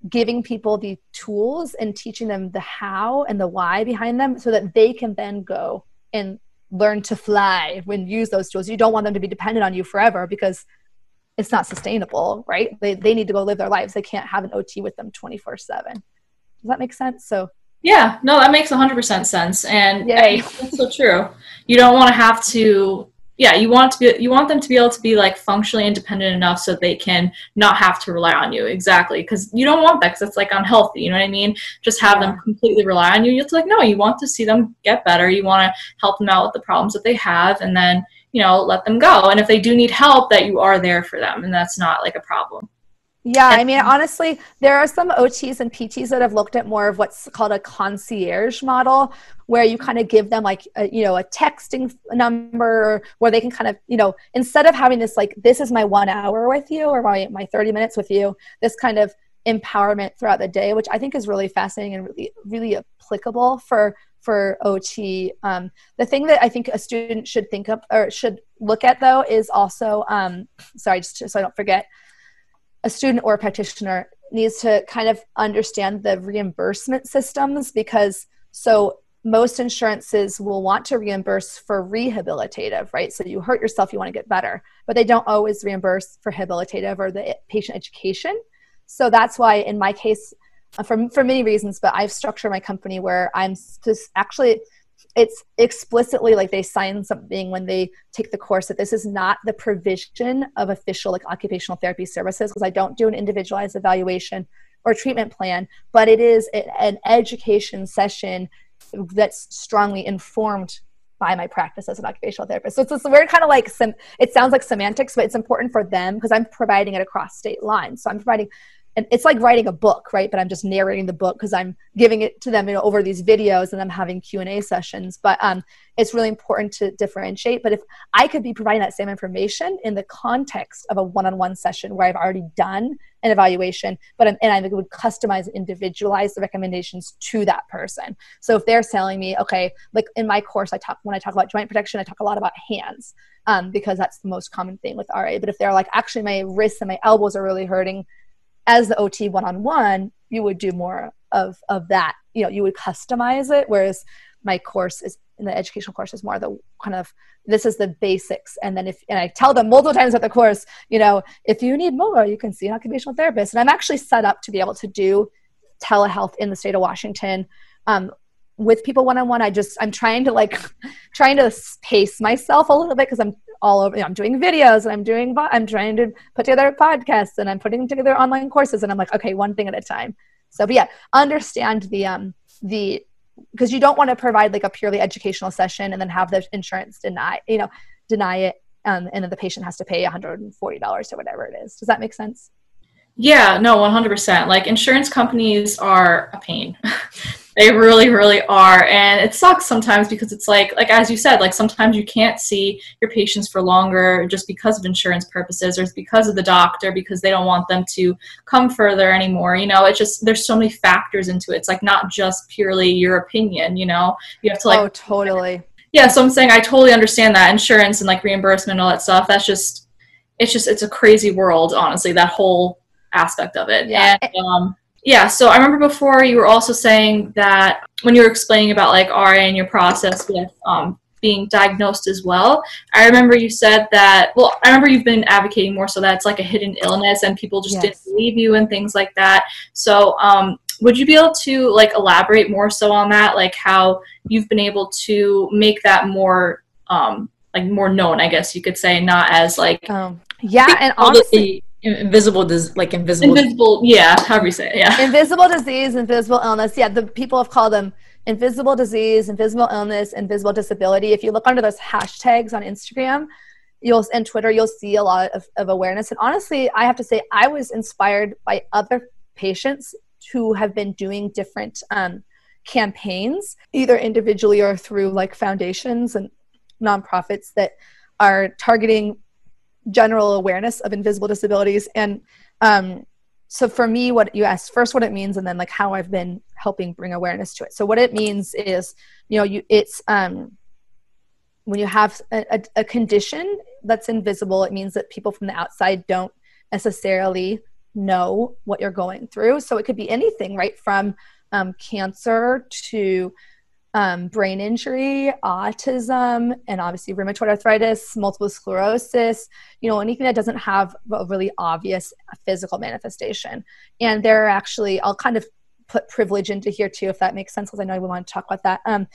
giving people the tools and teaching them the how and the why behind them so that they can then go and learn to fly when use those tools. You don't want them to be dependent on you forever because it's not sustainable, right? They, they need to go live their lives. They can't have an OT with them 24 7. Does that make sense? So, yeah, no, that makes 100% sense. And Yay. that's so true. You don't want to have to, yeah, you want to be, you want them to be able to be like functionally independent enough so they can not have to rely on you. Exactly. Cause you don't want that because it's like unhealthy. You know what I mean? Just have yeah. them completely rely on you. It's like, no, you want to see them get better. You want to help them out with the problems that they have. And then, you know, let them go. And if they do need help, that you are there for them, and that's not like a problem. Yeah, I mean, honestly, there are some OTs and PTs that have looked at more of what's called a concierge model, where you kind of give them like, a, you know, a texting number where they can kind of, you know, instead of having this like, this is my one hour with you or my, my 30 minutes with you, this kind of empowerment throughout the day, which I think is really fascinating and really, really applicable for for OT. Um, the thing that I think a student should think of or should look at though is also, um, sorry, just so I don't forget, a student or a practitioner needs to kind of understand the reimbursement systems because so most insurances will want to reimburse for rehabilitative, right? So you hurt yourself, you want to get better, but they don't always reimburse for rehabilitative or the patient education. So that's why in my case, uh, for, for many reasons, but I've structured my company where I'm just actually, it's explicitly like they sign something when they take the course that this is not the provision of official like occupational therapy services because I don't do an individualized evaluation or treatment plan, but it is an education session that's strongly informed by my practice as an occupational therapist. So it's this weird kind of like some, it sounds like semantics, but it's important for them because I'm providing it across state lines. So I'm providing and it's like writing a book right? But i'm just narrating the book because i'm giving it to them you know, over these videos and i'm having q&a sessions. But um, it's really important to differentiate. But if i could be providing that same information in the context of a one-on-one session where i've already done an evaluation but I'm, and i would customize individualize the recommendations to that person. So if they're telling me okay like in my course i talk when i talk about joint protection i talk a lot about hands um, because that's the most common thing with ra but if they're like actually my wrists and my elbows are really hurting as the OT one on one, you would do more of of that. You know, you would customize it. Whereas my course is in the educational course is more the kind of this is the basics. And then if and I tell them multiple times at the course, you know, if you need more, you can see an occupational therapist. And I'm actually set up to be able to do telehealth in the state of Washington. Um, with people one on one, I just I'm trying to like trying to pace myself a little bit because I'm all over. You know, I'm doing videos and I'm doing. I'm trying to put together podcasts and I'm putting together online courses and I'm like, okay, one thing at a time. So, but yeah, understand the um the because you don't want to provide like a purely educational session and then have the insurance deny you know deny it um, and then the patient has to pay $140 or whatever it is. Does that make sense? Yeah, no, 100%. Like insurance companies are a pain. They really, really are. And it sucks sometimes because it's like, like as you said, like sometimes you can't see your patients for longer just because of insurance purposes or it's because of the doctor because they don't want them to come further anymore. You know, it's just there's so many factors into it. It's like not just purely your opinion, you know. You have to like Oh, totally. Yeah, so I'm saying I totally understand that insurance and like reimbursement and all that stuff. That's just it's just it's a crazy world, honestly, that whole aspect of it. Yeah. And um yeah, so I remember before you were also saying that when you were explaining about like RA and your process with um, being diagnosed as well. I remember you said that, well, I remember you've been advocating more so that it's like a hidden illness and people just yes. didn't believe you and things like that. So, um, would you be able to like elaborate more so on that, like how you've been able to make that more, um, like more known, I guess you could say, not as like, um, yeah, and honestly, invisible dis- like invisible invisible yeah however you say it yeah. Invisible disease invisible illness. Yeah the people have called them invisible disease invisible illness invisible disability. If you look under those hashtags on instagram you'll and twitter you'll see a lot of, of awareness. And honestly i have to say i was inspired by other patients who have been doing different um, campaigns either individually or through like foundations and nonprofits that are targeting general awareness of invisible disabilities. And um, so for me what you asked first what it means and then like how i've been helping bring awareness to it. So what it means is you know you it's um, when you have a, a, condition that's invisible it means that people from the outside don't necessarily know what you're going through. So it could be anything right from um, cancer to um, brain injury, autism, and obviously rheumatoid arthritis, multiple sclerosis, you know, anything that doesn't have a really obvious physical manifestation. And there are actually, I'll kind of put privilege into here too, if that makes sense, because I know we want to talk about that. Um,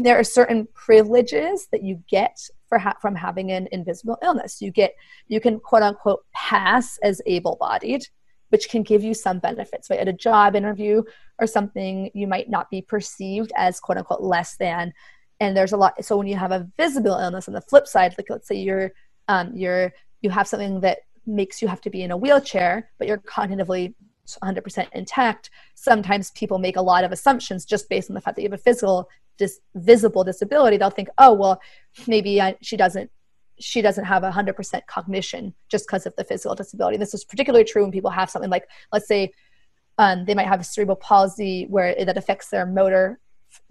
there are certain privileges that you get for ha- from having an invisible illness. You get, you can quote unquote pass as able bodied which can give you some benefits. Right? At a job interview or something, you might not be perceived as quote unquote less than. And there's a lot. So when you have a visible illness on the flip side, like let's say you're um, you're you have something that makes you have to be in a wheelchair, but you're cognitively 100% intact. Sometimes people make a lot of assumptions just based on the fact that you have a physical, dis- visible disability. They'll think, oh well, maybe I, she doesn't she doesn't have 100% cognition just because of the physical disability. This is particularly true when people have something like, let's say, um, they might have cerebral palsy where it, that affects their motor,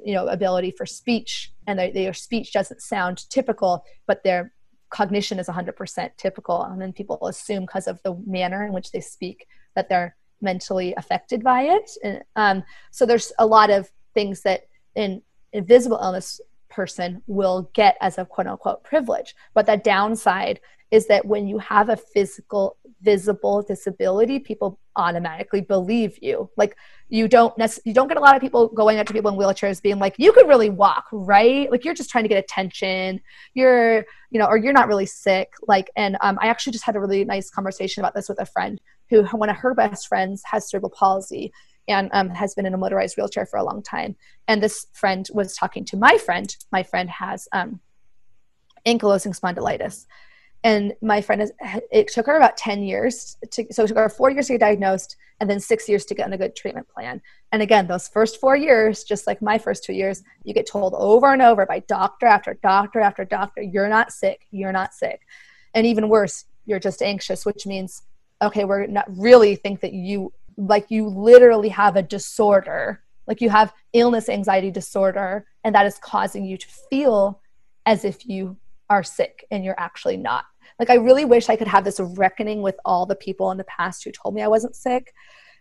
you know, ability for speech, and their, their speech doesn't sound typical, but their cognition is 100% typical. And then people assume because of the manner in which they speak that they're mentally affected by it. And, um, so there's a lot of things that in invisible illness person will get as a quote unquote privilege. But the downside is that when you have a physical, visible disability, people automatically believe you. Like you don't nec- you don't get a lot of people going up to people in wheelchairs being like, "You could really walk, right? Like you're just trying to get attention. You're, you know, or you're not really sick." Like, and um, I actually just had a really nice conversation about this with a friend who, one of her best friends, has cerebral palsy, and um, has been in a motorized wheelchair for a long time. And this friend was talking to my friend. My friend has um, ankylosing spondylitis. And my friend, is, it took her about 10 years. To, so it took her four years to get diagnosed and then six years to get on a good treatment plan. And again, those first four years, just like my first two years, you get told over and over by doctor after doctor after doctor, you're not sick, you're not sick. And even worse, you're just anxious, which means, okay, we're not really think that you, like you literally have a disorder, like you have illness anxiety disorder, and that is causing you to feel as if you are sick and you're actually not. Like, I really wish I could have this reckoning with all the people in the past who told me I wasn't sick.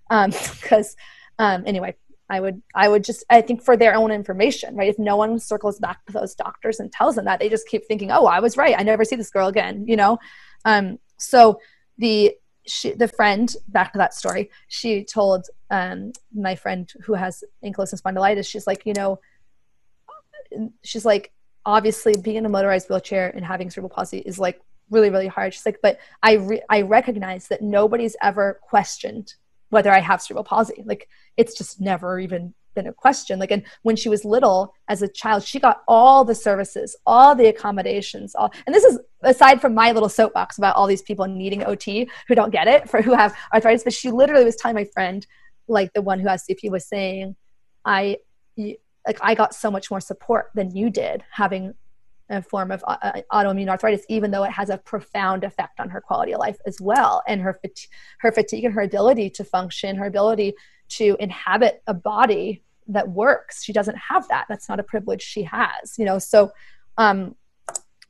Because, um, um, anyway, I would, I would just, I think for their own information, right? If no one circles back to those doctors and tells them that, they just keep thinking, oh, I was right. I never see this girl again, you know? Um, so the, she, the friend, back to that story, she told um, my friend who has ankylosing spondylitis, she's like, you know, she's like, obviously being in a motorized wheelchair and having cerebral palsy is like really really hard. She's like but i re- i recognize that nobody's ever questioned whether i have cerebral palsy. Like it's just never even been a question. Like and when she was little as a child she got all the services all the accommodations all and this is aside from my little soapbox about all these people needing ot who don't get it for who have arthritis but she literally was telling my friend like the one who has cp was saying i like I got so much more support than you did having a form of uh, uh, autoimmune arthritis, even though it has a profound effect on her quality of life as well, and her fat- her fatigue and her ability to function, her ability to inhabit a body that works. She doesn't have that. That's not a privilege she has, you know. So, um,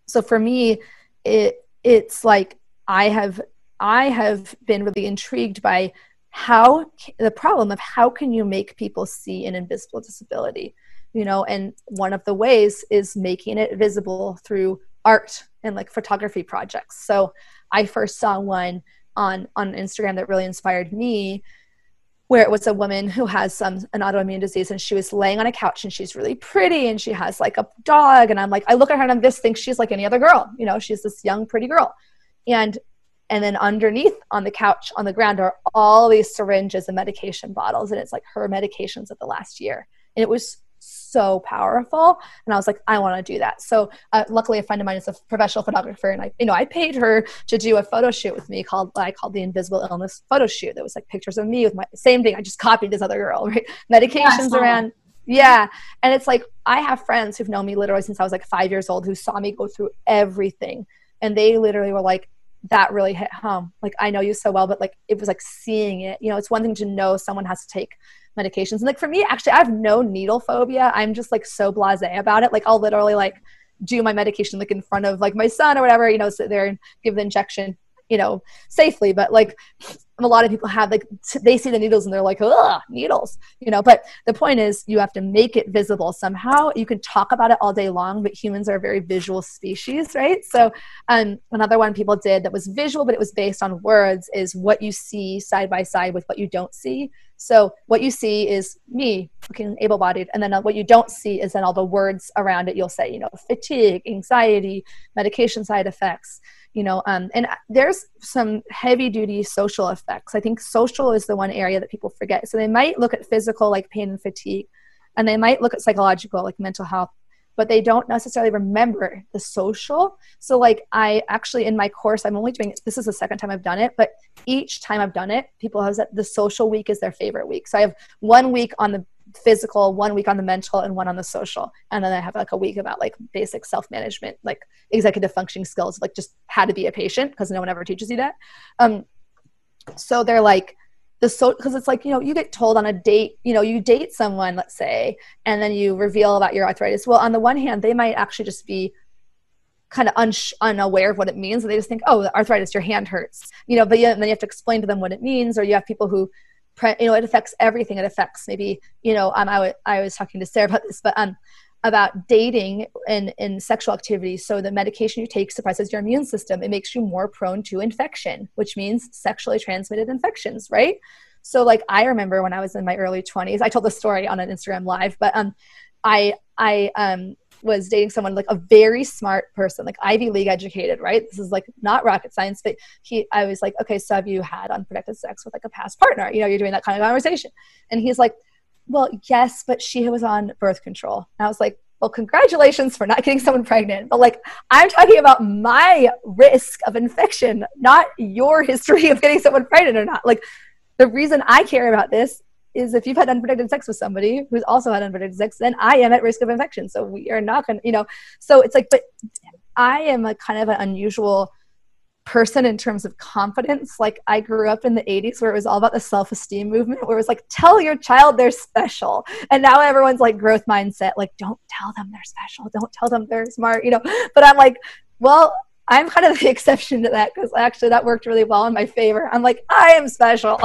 so for me, it it's like I have I have been really intrigued by how the problem of how can you make people see an invisible disability you know and one of the ways is making it visible through art and like photography projects so i first saw one on on instagram that really inspired me where it was a woman who has some an autoimmune disease and she was laying on a couch and she's really pretty and she has like a dog. And i'm like i look at her and i just think she's like any other girl you know she's this young pretty girl. And and then underneath on the couch on the ground are all these syringes and medication bottles. And it's like her medications of the last year. And it was so powerful. And i was like i want to do that. So uh, luckily a friend of mine is a professional photographer and i you know i paid her to do a photo shoot with me called i called the invisible illness photo shoot. That was like pictures of me with my same thing. I just copied this other girl right? Medications yeah, around yeah. And it's like, I have friends who've known me literally since I was like five years old who saw me go through everything. And they literally were like, that really hit home. Like I know you so well, but like it was like seeing it. You know, it's one thing to know someone has to take medications. And like for me, actually, I have no needle phobia. I'm just like so blasé about it. Like I'll literally like do my medication like in front of like my son or whatever. You know, sit there and give the injection. You know, safely. But like a lot of people have like they see the needles and they're like ugh needles you know? But the point is you have to make it visible. Somehow you can talk about it all day long but humans are a very visual species right? So um, another one people did that was visual but it was based on words is what you see side by side with what you don't see. So what you see is me looking able-bodied and then what you don't see is then all the words around it. You'll say you know fatigue anxiety medication side effects you know? Um, and there's some heavy duty social effects i think social is the one area that people forget so they might look at physical like pain and fatigue and they might look at psychological like mental health but they don't necessarily remember the social so like i actually in my course i'm only doing this is the second time i've done it but each time i've done it people have said the social week is their favorite week so i have one week on the physical, one week on the mental, and one on the social. And then I have like a week about like basic self management, like executive functioning skills, like just how to be a patient because no one ever teaches you that. Um, so they're like, the so because it's like you know you get told on a date you know you date someone let's say and then you reveal about your arthritis. Well on the one hand they might actually just be kind of un- unaware of what it means and they just think oh arthritis your hand hurts you know but yeah, then you have to explain to them what it means or you have people who you know it affects everything. It affects maybe you know um, I, w- I was talking to sarah about this but um about dating and, and sexual activity so the medication you take suppresses your immune system it makes you more prone to infection which means sexually transmitted infections right so like i remember when i was in my early 20s i told the story on an instagram live but um i i um was dating someone like a very smart person, like Ivy League educated, right? This is like not rocket science, but he, I was like, okay, so have you had unprotected sex with like a past partner? You know, you're doing that kind of conversation. And he's like, well, yes, but she was on birth control. And I was like, well, congratulations for not getting someone pregnant. But like, I'm talking about my risk of infection, not your history of getting someone pregnant or not. Like, the reason I care about this is if you've had unprotected sex with somebody who's also had unprotected sex, then I am at risk of infection. So we are not going to, you know, so it's like, but I am a kind of an unusual person in terms of confidence. Like I grew up in the 80s where it was all about the self-esteem movement, where it was like, tell your child they're special. And now everyone's like growth mindset, like, don't tell them they're special, don't tell them they're smart, you know. But I'm like, well, I'm kind of the exception to that because actually that worked really well in my favor. I'm like, I am special.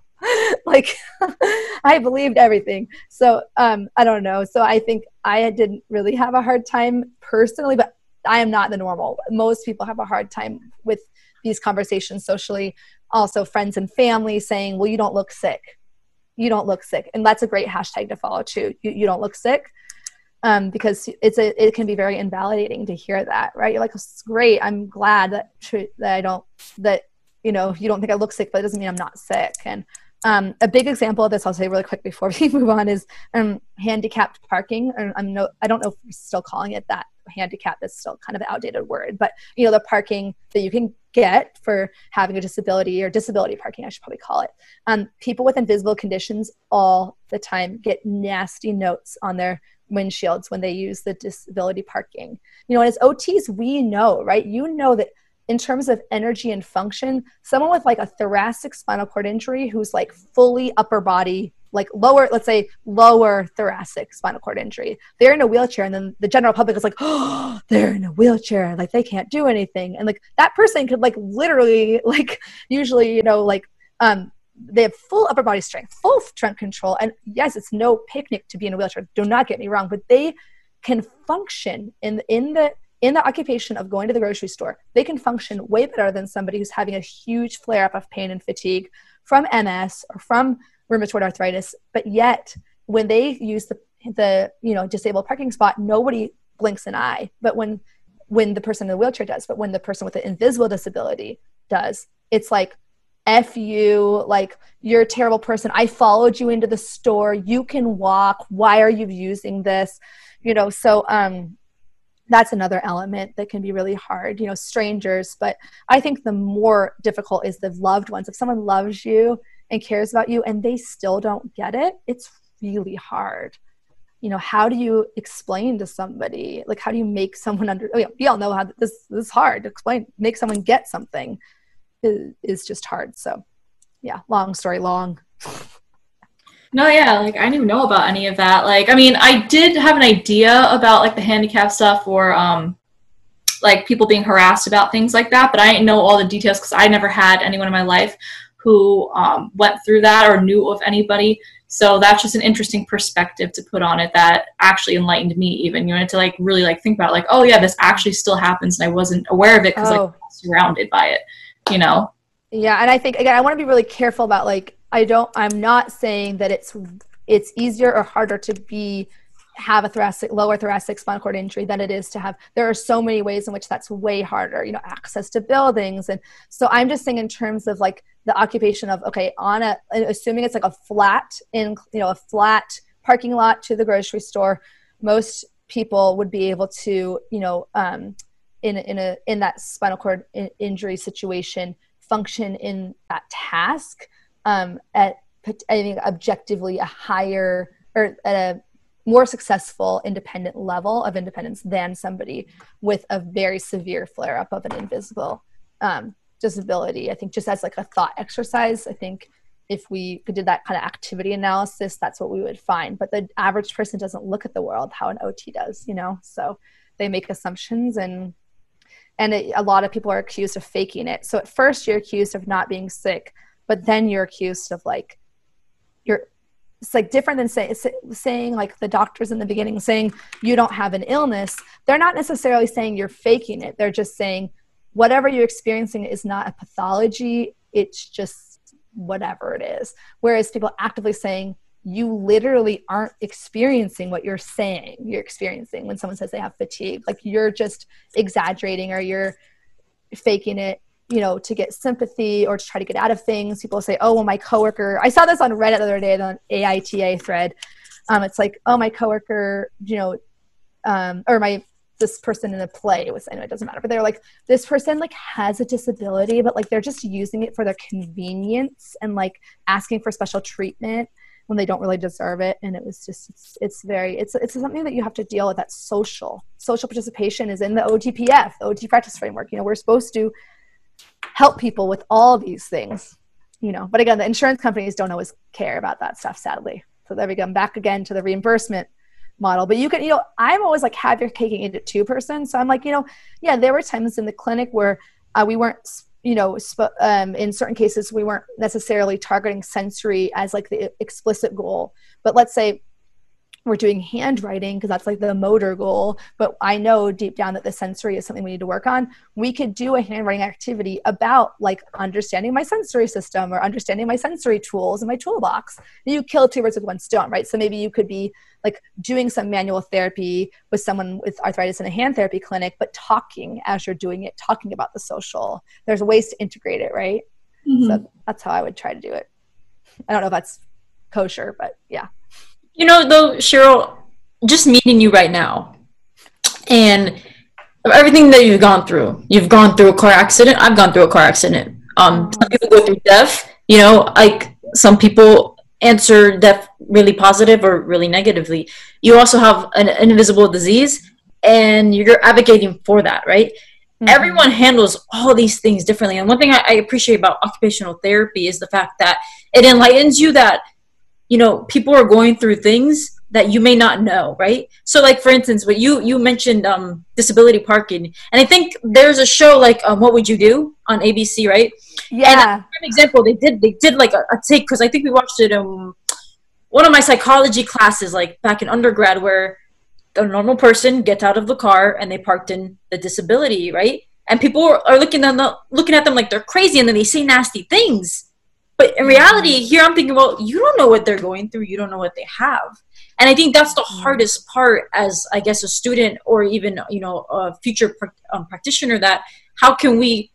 like I believed everything. So um, I don't know. So I think I didn't really have a hard time personally, but I am not the normal. Most people have a hard time with these conversations socially. Also, friends and family saying, "Well, you don't look sick. You don't look sick," and that's a great hashtag to follow too. You, you don't look sick. Um, because it's a it can be very invalidating to hear that, right? You're like, it's great. I'm glad that that I don't that you know you don't think I look sick, but it doesn't mean I'm not sick. And um, a big example of this, I'll say really quick before we move on, is um, handicapped parking. I'm no, I don't know if we're still calling it that. Handicap is still kind of an outdated word, but you know the parking that you can get for having a disability or disability parking, I should probably call it. Um, people with invisible conditions all the time get nasty notes on their windshields when they use the disability parking. You know, and as OTs, we know, right? You know that in terms of energy and function, someone with like a thoracic spinal cord injury who's like fully upper body, like lower, let's say lower thoracic spinal cord injury, they're in a wheelchair, and then the general public is like, oh, they're in a wheelchair, like they can't do anything, and like that person could like literally, like usually, you know, like um, they have full upper body strength, full trunk control, and yes, it's no picnic to be in a wheelchair. Do not get me wrong, but they can function in in the in the occupation of going to the grocery store, they can function way better than somebody who's having a huge flare up of pain and fatigue from MS or from rheumatoid arthritis. But yet, when they use the the you know disabled parking spot, nobody blinks an eye. But when when the person in the wheelchair does, but when the person with the invisible disability does, it's like F you, like you're a terrible person. I followed you into the store. You can walk. Why are you using this? You know, so um that's another element that can be really hard you know strangers but i think the more difficult is the loved ones if someone loves you and cares about you and they still don't get it it's really hard. You know how do you explain to somebody like how do you make someone under oh yeah, we all know how this, this is hard to explain. Make someone get something is, is just hard. So yeah long story long. No, yeah, like I didn't know about any of that. Like, I mean, I did have an idea about like the handicap stuff or um, like people being harassed about things like that, but I didn't know all the details because I never had anyone in my life who um, went through that or knew of anybody. So that's just an interesting perspective to put on it that actually enlightened me. Even you know to like really like think about like, oh yeah, this actually still happens, and I wasn't aware of it because oh. like surrounded by it. You know. Yeah, and I think again, I want to be really careful about like I don't I'm not saying that it's it's easier or harder to be have a thoracic lower thoracic spinal cord injury than it is to have there are so many ways in which that's way harder you know access to buildings and so i'm just saying in terms of like the occupation of okay on a assuming it's like a flat in you know a flat parking lot to the grocery store most people would be able to you know um, in in a in that spinal cord in, injury situation function in that task um, at I think objectively a higher or a more successful independent level of independence than somebody with a very severe flare up of an invisible um, disability. I think just as like a thought exercise, I think if we did that kind of activity analysis, that's what we would find. But the average person doesn't look at the world how an OT does, you know. So they make assumptions and and it, a lot of people are accused of faking it. So at first you're accused of not being sick but then you're accused of like you're it's like different than say, saying like the doctors in the beginning saying you don't have an illness they're not necessarily saying you're faking it they're just saying whatever you're experiencing is not a pathology it's just whatever it is. Whereas people actively saying you literally aren't experiencing what you're saying you're experiencing when someone says they have fatigue. Like you're just exaggerating or you're faking it you know to get sympathy or to try to get out of things. People say oh well my coworker i saw this on reddit the other day on aita thread. Um, it's like oh my coworker you know um, or my this person in the play was I know it doesn't matter but they're like this person like has a disability but like they're just using it for their convenience and like asking for special treatment when they don't really deserve it. And it was just it's, it's very it's it's something that you have to deal with that social social participation is in the otpf the ot practice framework. You know we're supposed to help people with all these things you know. But again the insurance companies don't always care about that stuff sadly. So there we go. I'm back again to the reimbursement model. But you can, you know, I'm always like have your cake and eat it two person. So I'm like, you know, yeah, there were times in the clinic where uh, we weren't, you know, sp- um, in certain cases we weren't necessarily targeting sensory as like the explicit goal. But let's say we're doing handwriting because that's like the motor goal but i know deep down that the sensory is something we need to work on. We could do a handwriting activity about like understanding my sensory system or understanding my sensory tools in my toolbox. You kill two birds with one stone right? So maybe you could be like doing some manual therapy with someone with arthritis in a hand therapy clinic but talking as you're doing it talking about the social. There's ways to integrate it right? Mm-hmm. so that's how i would try to do it. I don't know if that's kosher but yeah you know, though, Cheryl, just meeting you right now and everything that you've gone through. You've gone through a car accident. I've gone through a car accident. Um, some people go through death. You know, like some people answer death really positive or really negatively. You also have an invisible disease, and you're advocating for that, right? Mm-hmm. Everyone handles all these things differently. And one thing I, I appreciate about occupational therapy is the fact that it enlightens you that you know people are going through things that you may not know right? So like for instance what you you mentioned um disability parking and i think there's a show like um, what would you do on abc right? Yeah. and an example they did they did like a, a take because i think we watched it um one of my psychology classes like back in undergrad where a normal person gets out of the car and they parked in the disability right? And people are looking at them looking at them like they're crazy and then they say nasty things but in reality, here I'm thinking, well, you don't know what they're going through. You don't know what they have. And I think that's the mm. hardest part as, I guess, a student or even, you know, a future um, practitioner that how can we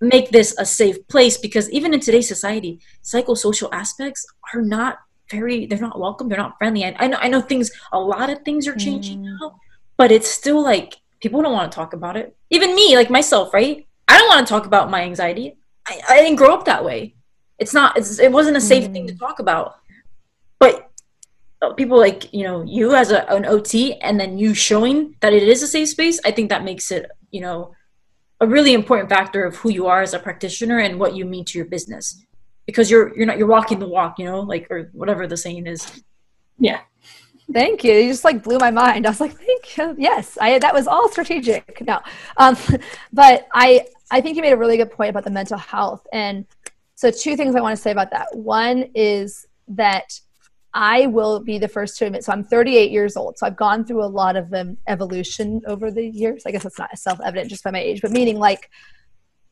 make this a safe place? Because even in today's society, psychosocial aspects are not very, they're not welcome. They're not friendly. I, I know, I know things, a lot of things are changing mm. now, but it's still like people don't want to talk about it. Even me, like myself, right? I don't want to talk about my anxiety. I, I didn't grow up that way it's not it's, it wasn't a safe mm. thing to mm. talk about but uh, people like you know you as a, an ot and then you showing that it is a safe space i think that makes it you know a really important factor of who you are as a practitioner and what you mean to your business because you're you're not you're walking the walk you know like or whatever the saying is yeah Thank you. You just like blew my mind. I was like, thank you. Yes, I that was all strategic. No, um, but I I think you made a really good point about the mental health and so, two things I want to say about that. One is that I will be the first to admit. So, I'm 38 years old. So, I've gone through a lot of um, evolution over the years. I guess that's not self evident just by my age, but meaning like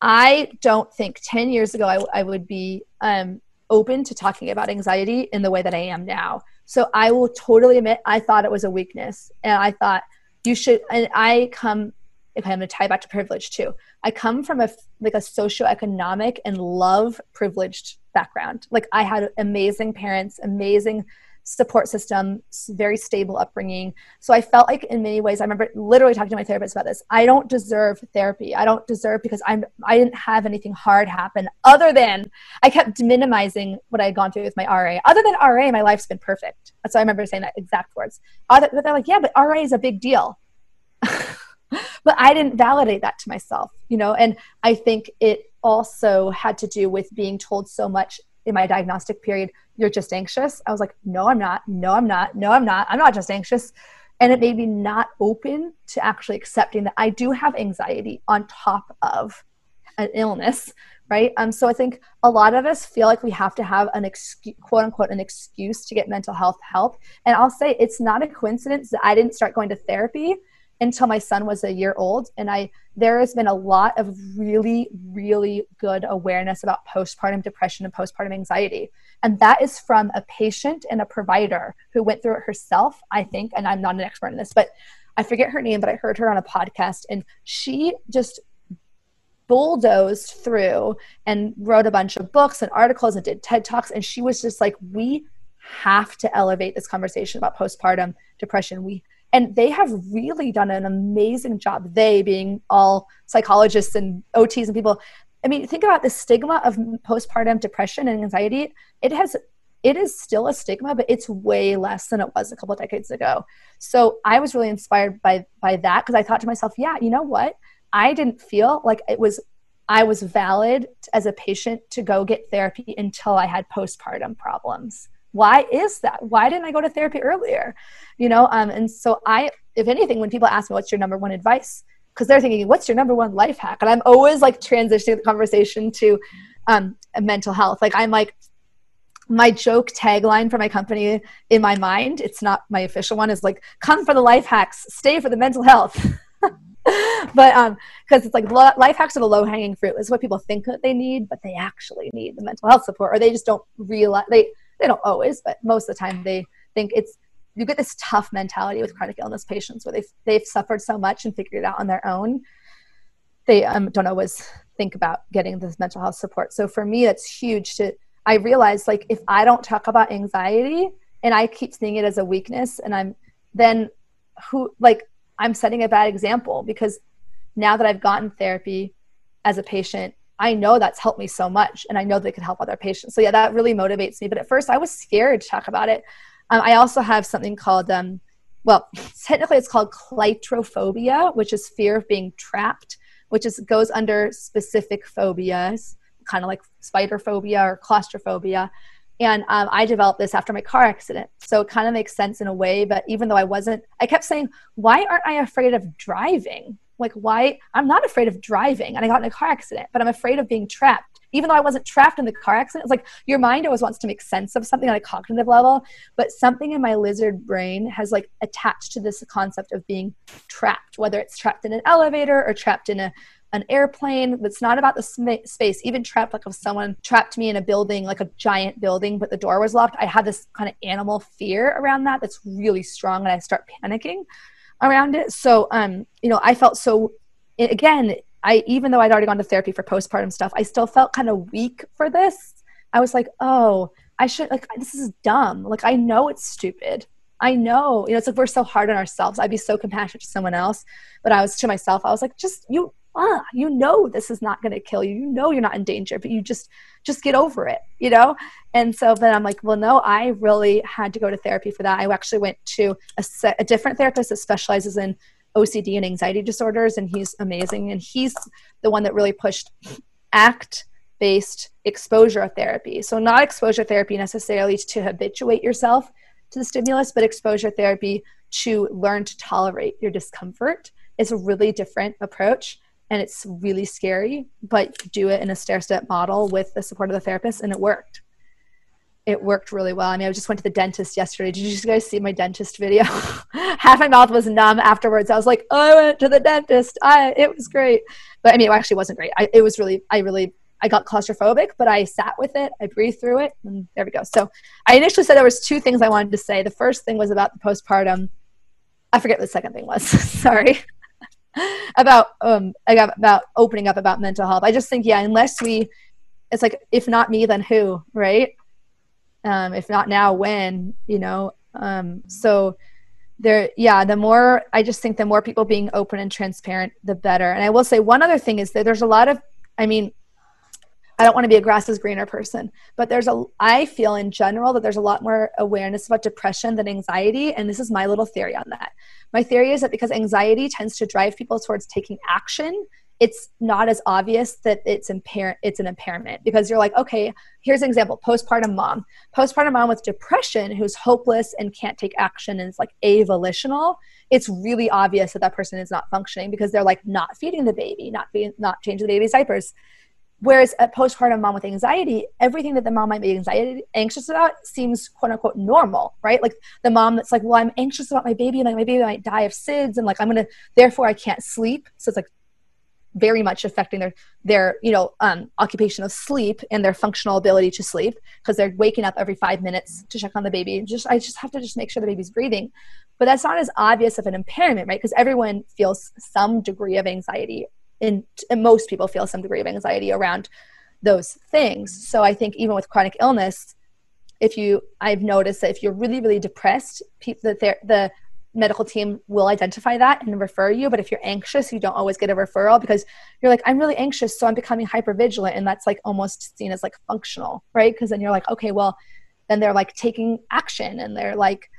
I don't think 10 years ago I, I would be um, open to talking about anxiety in the way that I am now. So, I will totally admit I thought it was a weakness. And I thought you should, and I come, if I'm going to tie back to privilege too. I come from a like a socioeconomic and love privileged background. Like I had amazing parents, amazing support system, very stable upbringing. So I felt like in many ways, I remember literally talking to my therapist about this. I don't deserve therapy. I don't deserve because I'm I didn't have anything hard happen other than I kept minimizing what I had gone through with my RA. Other than RA, my life's been perfect. So I remember saying that exact words. Other, but they're like, yeah, but RA is a big deal. but I didn't validate that to myself, you know, and I think it also had to do with being told so much in my diagnostic period, you're just anxious. I was like, no, I'm not. No, I'm not. No, I'm not. I'm not just anxious. And it made me not open to actually accepting that I do have anxiety on top of an illness, right? Um, so I think a lot of us feel like we have to have an excuse, quote unquote, an excuse to get mental health help. And I'll say it's not a coincidence that I didn't start going to therapy until my son was a year old and i there has been a lot of really really good awareness about postpartum depression and postpartum anxiety and that is from a patient and a provider who went through it herself i think and i'm not an expert in this but i forget her name but i heard her on a podcast and she just bulldozed through and wrote a bunch of books and articles and did TED Talks. And she was just like, we have to elevate this conversation about postpartum depression. We and they have really done an amazing job. They being all psychologists and OTs and people. I mean, think about the stigma of postpartum depression and anxiety. It has it is still a stigma, but it's way less than it was a couple decades ago. So I was really inspired by by that because I thought to myself, yeah, you know what? I didn't feel like it was I was valid as a patient to go get therapy until I had postpartum problems. Why is that? Why didn't I go to therapy earlier? You know, um, and so I, if anything, when people ask me what's your number one advice, because they're thinking, what's your number one life hack? And I'm always like transitioning the conversation to um, mental health. Like I'm like, my joke tagline for my company in my mind, it's not my official one, is like, come for the life hacks, stay for the mental health. but um because it's like life hacks are the low hanging fruit is what people think that they need but they actually need the mental health support or they just don't realize they they don't always but most of the time they think it's you get this tough mentality with chronic illness patients where they've they've suffered so much and figured it out on their own. They um, don't always think about getting this mental health support. So for me it's huge to i realize like if i don't talk about anxiety and i keep seeing it as a weakness and i'm then who like I'm setting a bad example because now that I've gotten therapy as a patient, I know that's helped me so much and I know they could help other patients. So yeah, that really motivates me. But at first I was scared to talk about it. Um, I also have something called, um, well, technically it's called cleithrophobia, which is fear of being trapped, which is goes under specific phobias, kind of like spider phobia or claustrophobia. And um, I developed this after my car accident. So it kind of makes sense in a way. But even though I wasn't, I kept saying, why aren't I afraid of driving? Like, why? I'm not afraid of driving. And I got in a car accident, but I'm afraid of being trapped. Even though I wasn't trapped in the car accident, it's like your mind always wants to make sense of something on a cognitive level. But something in my lizard brain has like attached to this concept of being trapped, whether it's trapped in an elevator or trapped in a an airplane that's not about the sm- space even trapped like if someone trapped me in a building like a giant building but the door was locked i had this kind of animal fear around that that's really strong and i start panicking around it. So um you know i felt so again i even though i'd already gone to therapy for postpartum stuff i still felt kind of weak for this. I was like oh i should like this is dumb. Like i know it's stupid. I know, you know, it's like we're so hard on ourselves. I'd be so compassionate to someone else, but I was to myself, I was like, just you ah, you know this is not going to kill you. You know you're not in danger, but you just just get over it, you know? And so then I'm like, well, no, I really had to go to therapy for that. I actually went to a, a different therapist that specializes in OCD and anxiety disorders, and he's amazing. And he's the one that really pushed ACT based exposure therapy. So, not exposure therapy necessarily to habituate yourself to the stimulus, but exposure therapy to learn to tolerate your discomfort is a really different approach and it's really scary, but do it in a stair step model with the support of the therapist, and it worked. It worked really well. I mean, I just went to the dentist yesterday. Did you guys see my dentist video? Half my mouth was numb afterwards. I was like, oh, I went to the dentist. I, it was great. But I mean, it actually wasn't great. I, it was really, I really, I got claustrophobic, but I sat with it. I breathed through it, and there we go. So I initially said there was two things I wanted to say. The first thing was about the postpartum. I forget what the second thing was. Sorry. about um about opening up about mental health. I just think yeah, unless we, it's like if not me, then who, right? Um, if not now, when? You know. Um, so there, yeah. The more I just think the more people being open and transparent, the better. And I will say one other thing is that there's a lot of, I mean, I don't want to be a grass is greener person, but there's a, I feel in general that there's a lot more awareness about depression than anxiety. And this is my little theory on that. My theory is that because anxiety tends to drive people towards taking action, it's not as obvious that it's impair it's an impairment because you're like okay here's an example postpartum mom postpartum mom with depression who's hopeless and can't take action and is like avolitional it's really obvious that that person is not functioning because they're like not feeding the baby not feeding not changing the baby's diapers whereas a postpartum mom with anxiety, everything that the mom might be anxiety anxious about seems quote unquote normal, right? Like the mom that's like, well, I'm anxious about my baby and like my baby might die of SIDS and like I'm gonna therefore I can't sleep. So it's like very much affecting their their you know um, occupation of sleep and their functional ability to sleep because they're waking up every five minutes to check on the baby. Just I just have to just make sure the baby's breathing, but that's not as obvious of an impairment, right? Because everyone feels some degree of anxiety, and, most people feel some degree of anxiety around those things. So I think even with chronic illness, if you I've noticed that if you're really really depressed, people the the medical team will identify that and refer you. But if you're anxious, you don't always get a referral because you're like, I'm really anxious, so I'm becoming hypervigilant. And that's like almost seen as like functional, right? Because then you're like, okay, well, then they're like taking action and they're like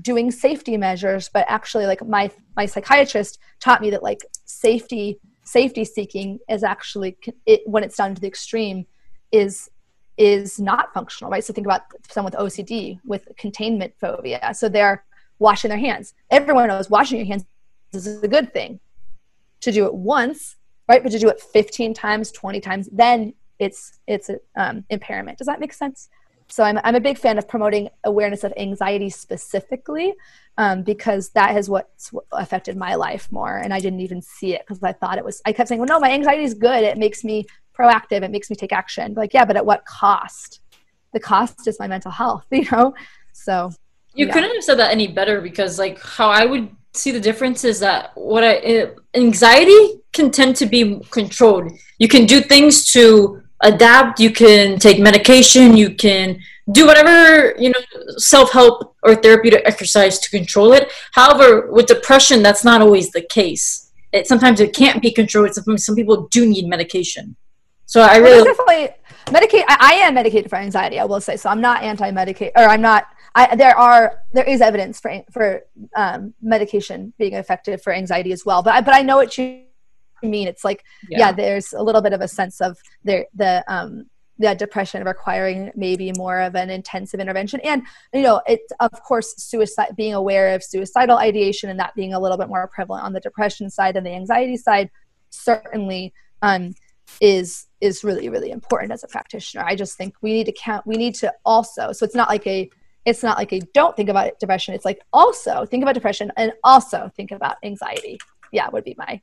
doing safety measures. But actually, like my my psychiatrist taught me that like safety safety seeking is actually it, when it's done to the extreme is is not functional, right? So think about someone with OCD with contamination phobia. So they're washing their hands. Everyone knows washing your hands is a good thing. To do it once, right? But to do it 15 times, 20 times, then it's it's an um, impairment. Does that make sense? So I'm, I'm a big fan of promoting awareness of anxiety specifically um, because that has what's affected my life more. And I didn't even see it because I thought it was, I kept saying, well, no, my anxiety is good. It makes me proactive. It makes me take action. Like, yeah, but at what cost? The cost is my mental health, you know? So you yeah. couldn't have said that any better because, like, how I would see the difference is that what I it, anxiety can tend to be controlled. You can do things to adapt. You can take medication. You can do whatever you know, self help or therapeutic exercise to control it. However, with depression, that's not always the case. It sometimes it can't be controlled. Sometimes some people do need medication. So I really definitely medicate. I, I am medicated for anxiety. I will say so. I'm not anti-medicate or I'm not I, there are there is evidence for for um, medication being effective for anxiety as well. But I, but I know what you mean. It's like yeah. yeah, there's a little bit of a sense of the the um, the depression requiring maybe more of an intensive intervention and you know it's of course suicide being aware of suicidal ideation and that being a little bit more prevalent on the depression side and the anxiety side certainly um, is is really really important as a practitioner i just think we need to count we need to also so it's not like a it's not like a don't think about depression. It's like also think about depression and also think about anxiety. Yeah, would be my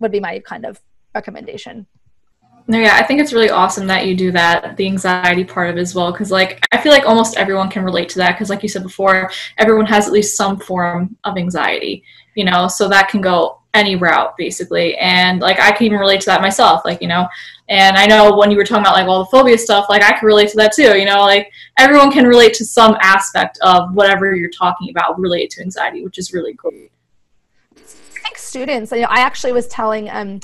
would be my kind of recommendation. No, yeah, I think it's really awesome that you do that, the anxiety part of it as well, because like I feel like almost everyone can relate to that, because like you said before, everyone has at least some form of anxiety, you know, so that can go any route basically and like i can even relate to that myself like you know and i know when you were talking about like all the phobia stuff like i can relate to that too you know like everyone can relate to some aspect of whatever you're talking about related to anxiety which is really cool. I think students you know i actually was telling um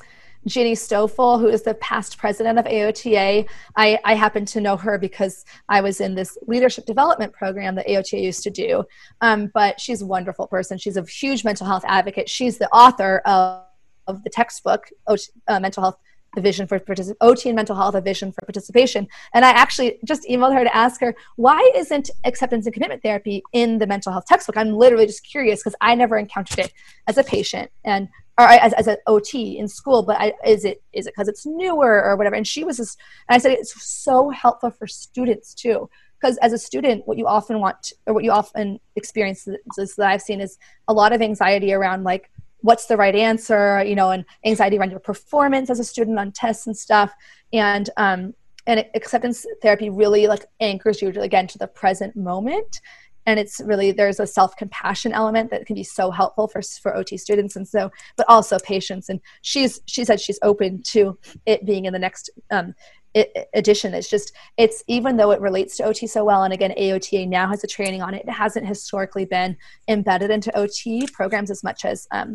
Ginny Stoffel, who is the past president of AOTA. I, I happen to know her because I was in this leadership development program that AOTA used to do. Um, but she's a wonderful person. She's a huge mental health advocate. She's the author of, of the textbook, uh, Mental Health the vision for particip- OT and mental health, a vision for participation. And I actually just emailed her to ask her why isn't acceptance and commitment therapy in the mental health textbook? I'm literally just curious because I never encountered it as a patient and or as, as an OT in school, but I, is it is it because it's newer or whatever? And she was just, and I said it's so helpful for students too, because as a student, what you often want or what you often experience that I've seen is a lot of anxiety around like what's the right answer, you know, and anxiety around your performance as a student on tests and stuff, and um, and acceptance therapy really like anchors you again to the present moment and it's really there's a self-compassion element that can be so helpful for for ot students. And so but also patients. And she's she said she's open to it being in the next um, it, edition it's just it's even though it relates to ot so well and again aota now has a training on it it hasn't historically been embedded into ot programs as much as um,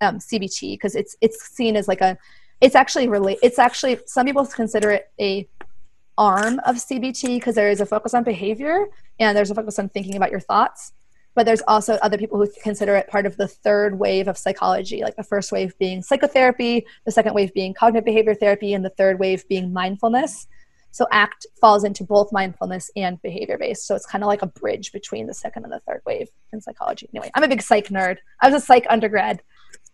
um, cbt because it's it's seen as like a it's actually really it's actually some people consider it a arm of CBT because there is a focus on behavior and there's a focus on thinking about your thoughts. But there's also other people who consider it part of the third wave of psychology, like the first wave being psychotherapy, the second wave being cognitive behavior therapy, and the third wave being mindfulness. So ACT falls into both mindfulness and behavior based. So it's kind of like a bridge between the second and the third wave in psychology. Anyway, I'm a big psych nerd. I was a psych undergrad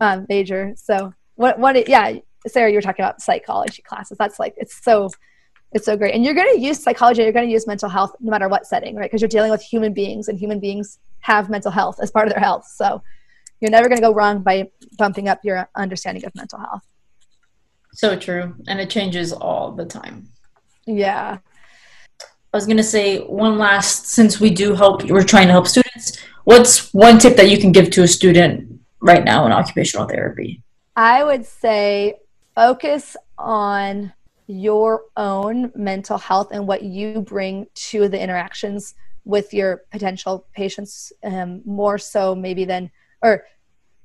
um, major. So what, what, it, yeah, Sarah, you were talking about psychology classes. That's like it's so it's so great. And you're going to use psychology, you're going to use mental health no matter what setting, right? Because you're dealing with human beings and human beings have mental health as part of their health. So you're never going to go wrong by bumping up your understanding of mental health. So true. And it changes all the time. Yeah. I was going to say one last, since we do help, we're trying to help students. What's one tip that you can give to a student right now in occupational therapy? I would say focus on your own mental health and what you bring to the interactions with your potential patients um, more so maybe than or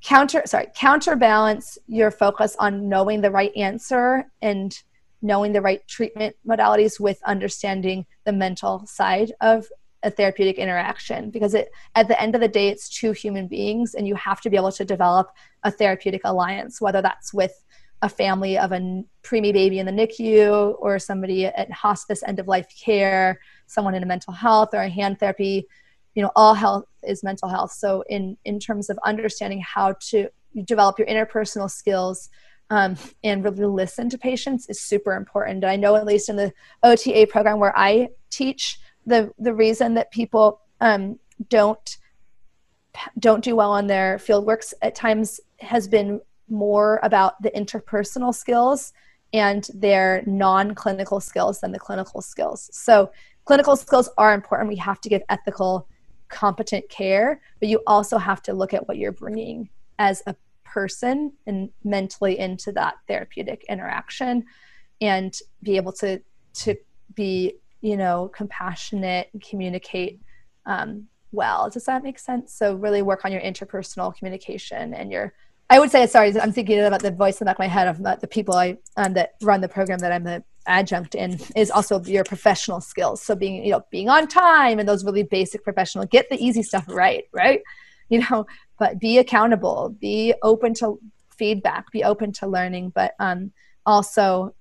counter sorry counterbalance your focus on knowing the right answer and knowing the right treatment modalities with understanding the mental side of a therapeutic interaction. Because it at the end of the day it's two human beings and you have to be able to develop a therapeutic alliance whether that's with a family of a preemie baby in the NICU or somebody at hospice end of life care, someone in a mental health or a hand therapy, you know, all health is mental health. So in in terms of understanding how to develop your interpersonal skills um, and really listen to patients is super important. I know at least in the OTA program where I teach, the the reason that people um, don't don't do well on their field works at times has been more about the interpersonal skills and their non-clinical skills than the clinical skills. So clinical skills are important. We have to give ethical, competent care, but you also have to look at what you're bringing as a person and mentally into that therapeutic interaction and be able to to be you know compassionate and communicate um, well does that make sense so really work on your interpersonal communication and your I would say, sorry, I'm thinking about the voice in the back of my head of the people I um, that run the program that I'm the adjunct in is also your professional skills. So being, you know, being on time and those really basic professional, get the easy stuff right, right? You know, but be accountable, be open to feedback, be open to learning, but um, also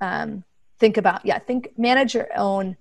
um, think about, yeah, think, manage your own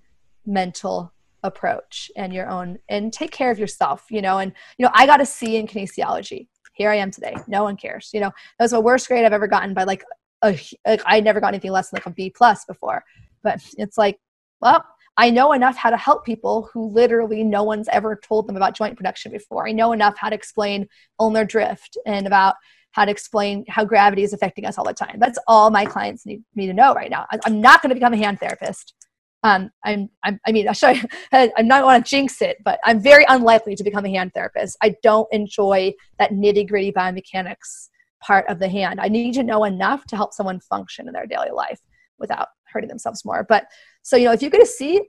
mental approach and your own, and take care of yourself, you know, and, you know, I got a C in kinesiology here I am today. No one cares. You know, that was the worst grade I've ever gotten by like a, like I never got anything less than like a B plus before. But it's like, well, I know enough how to help people who literally no one's ever told them about joint protection before. I know enough how to explain ulnar drift and about how to explain how gravity is affecting us all the time. That's all my clients need me to know right now. I'm not going to become a hand therapist um, I'm, I'm, I mean, you, I'm not want to jinx it, but I'm very unlikely to become a hand therapist. I don't enjoy that nitty gritty biomechanics part of the hand. I need to know enough to help someone function in their daily life without hurting themselves more. But so, you know, if you get a C,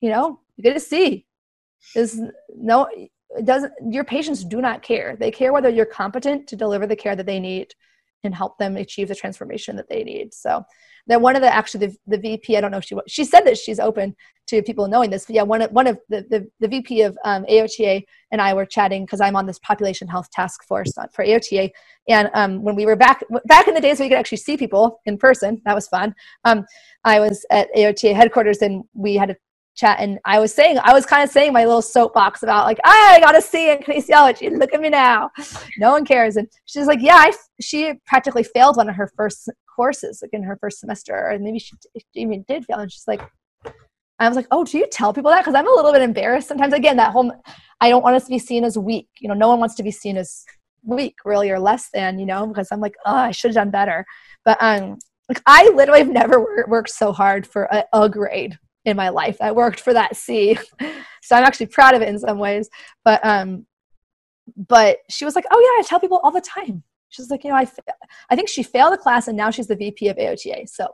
you know, you get a C. Is no, it doesn't, your patients do not care. They care whether you're competent to deliver the care that they need and help them achieve the transformation that they need. So that one of the actually the, the VP, I don't know if she she said that she's open to people knowing this, but yeah, one of one of the the, the VP of um, AOTA and I were chatting because I'm on this population health task force for AOTA, and um, when we were back back in the days where you could actually see people in person, that was fun. Um, I was at AOTA headquarters and we had a chat and I was saying I was kind of saying my little soapbox about like I got a C in kinesiology look at me now. No one cares and she's like yeah I, she practically failed one of her first courses like in her first semester or maybe she even did fail and she's like I was like oh do you tell people that? Because I'm a little bit embarrassed sometimes. Again that whole I don't want us to be seen as weak you know no one wants to be seen as weak really or less than you know because I'm like oh I should have done better. But um like I literally have never worked so hard for a, a grade in my life that worked for that C. so I'm actually proud of it in some ways. But um, but she was like, oh yeah, I tell people all the time. She's like, you know, I, I think she failed the class and now she's the VP of AOTA. So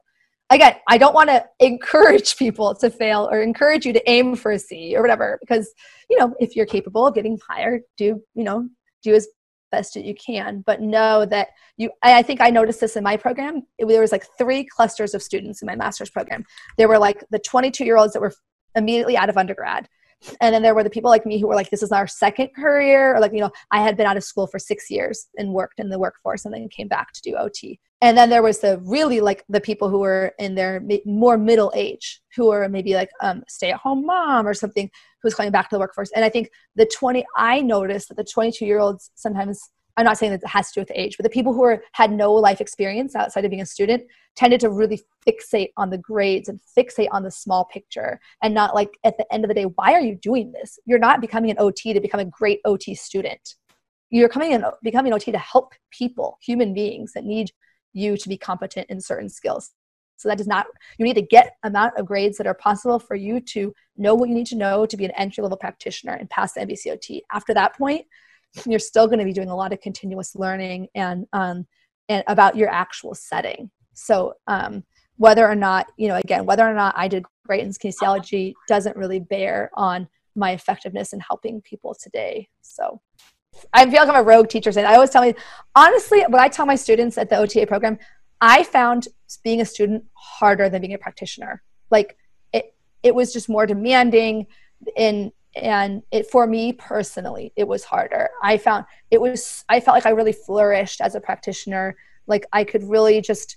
again, I don't want to encourage people to fail or encourage you to aim for a C or whatever, because, you know, if you're capable of getting higher, do, you know, do as best that you can but know that you i think i noticed this in my program. It, there was like three clusters of students in my master's program. There were like the 22 year olds that were immediately out of undergrad and then there were the people like me who were like this is our second career or like you know i had been out of school for six years and worked in the workforce and then came back to do ot and then there was the really like the people who were in their more middle age who were maybe like um, stay at home mom or something who's coming back to the workforce. And i think the 20 i noticed that the 22 year olds sometimes I'm not saying that it has to do with age, but the people who are, had no life experience outside of being a student tended to really fixate on the grades and fixate on the small picture and not like at the end of the day, why are you doing this? You're not becoming an OT to become a great OT student. You're coming in, becoming an OT to help people, human beings that need you to be competent in certain skills. So that does not, you need to get amount of grades that are possible for you to know what you need to know to be an entry level practitioner and pass the NBCOT. After that point, you're still going to be doing a lot of continuous learning and um, and about your actual setting. So um, whether or not you know, again, whether or not I did great in kinesiology doesn't really bear on my effectiveness in helping people today. So I feel like I'm a rogue teacher. And I always tell me, honestly, what I tell my students at the OTA program, I found being a student harder than being a practitioner. Like it, it was just more demanding in and it for me personally it was harder i found it was i felt like i really flourished as a practitioner like i could really just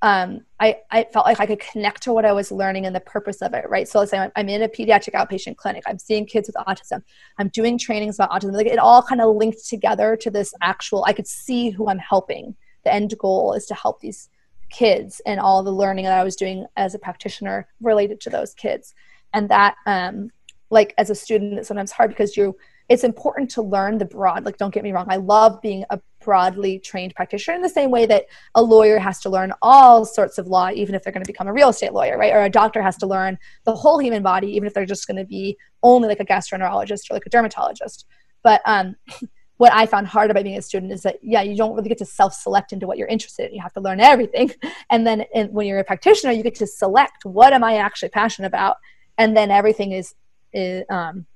um, I, I felt like I could connect to what I was learning and the purpose of it, right? So let's say I'm in a pediatric outpatient clinic, I'm seeing kids with autism, I'm doing trainings about autism. Like it all kind of linked together to this actual, I could see who I'm helping. The end goal is to help these kids and all the learning that I was doing as a practitioner related to those kids. And that um, like as a student it's sometimes hard because you it's important to learn the broad like don't get me wrong i love being a broadly trained practitioner in the same way that a lawyer has to learn all sorts of law even if they're going to become a real estate lawyer right? Or a doctor has to learn the whole human body even if they're just going to be only like a gastroenterologist or like a dermatologist. But um what I found hard about being a student is that yeah, you don't really get to self-select into what you're interested in. You have to learn everything, and then and when you're a practitioner, you get to select what am I actually passionate about, and then everything is it, um,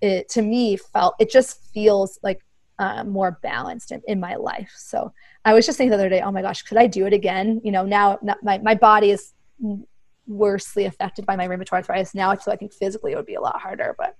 it to me felt it just feels like uh, more balanced in, in my life. So I was just thinking the other day, oh my gosh, could I do it again? You know, now my, my body is worsely affected by my rheumatoid arthritis now, so I think physically it would be a lot harder. But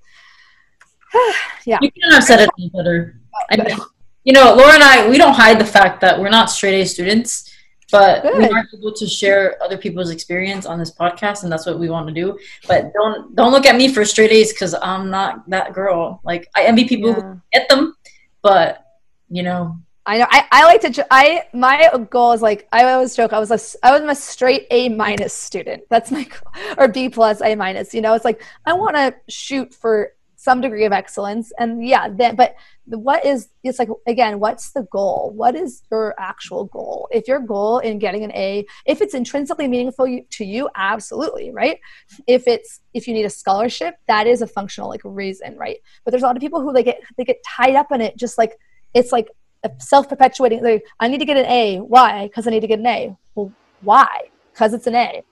yeah, you couldn't have said it better. I mean, you know, Laura and I, we don't hide the fact that we're not straight A students but Good. we are able to share other people's experience on this podcast and that's what we want to do but don't don't look at me for straight a's because i'm not that girl like i envy people yeah. who get them but you know I know. I, I like to. I my goal is like I always joke. I was a I was a straight A minus student. That's my goal, or B plus A minus. You know, it's like I want to shoot for some degree of excellence. And yeah but what is it's like again what's the goal? What is your actual goal? If your goal in getting an a if it's intrinsically meaningful to you absolutely right? If it's if you need a scholarship that is a functional like reason right? But there's a lot of people who they get they get tied up in it just like it's like a self-perpetuating like i need to get an a. Why? Because i need to get an a. Well why? Because it's an a.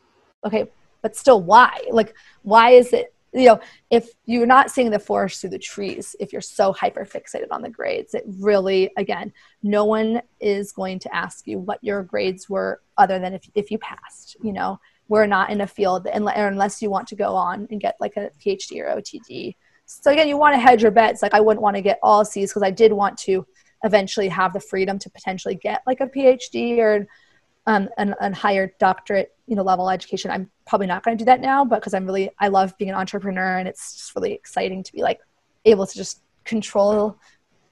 Okay but still why? Like why is it you know if you're not seeing the forest through the trees if you're so hyper fixated on the grades it really again no one is going to ask you what your grades were other than if, if you passed you know? We're not in a field unless you want to go on and get like a phd or otd so again you want to hedge your bets. Like i wouldn't want to get all c's because i did want to eventually have the freedom to potentially get like a phd or um, an, an higher doctorate you know level education i'm probably not going to do that now but because i'm really i love being an entrepreneur and it's just really exciting to be like able to just control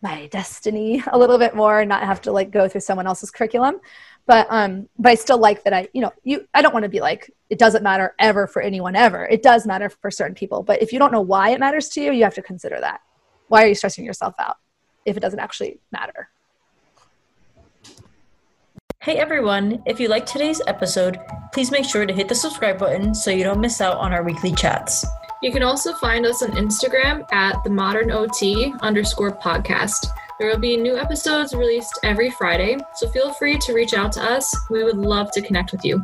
my destiny a little bit more and not have to like go through someone else's curriculum. But um but i still like that i you know you i don't want to be like it doesn't matter ever for anyone ever. It does matter for certain people but if you don't know why it matters to you you have to consider that. Why are you stressing yourself out if it doesn't actually matter Hey everyone, if you liked today's episode, please make sure to hit the subscribe button so you don't miss out on our weekly chats. You can also find us on Instagram at the modern OT underscore podcast. There will be new episodes released every Friday, so feel free to reach out to us. We would love to connect with you.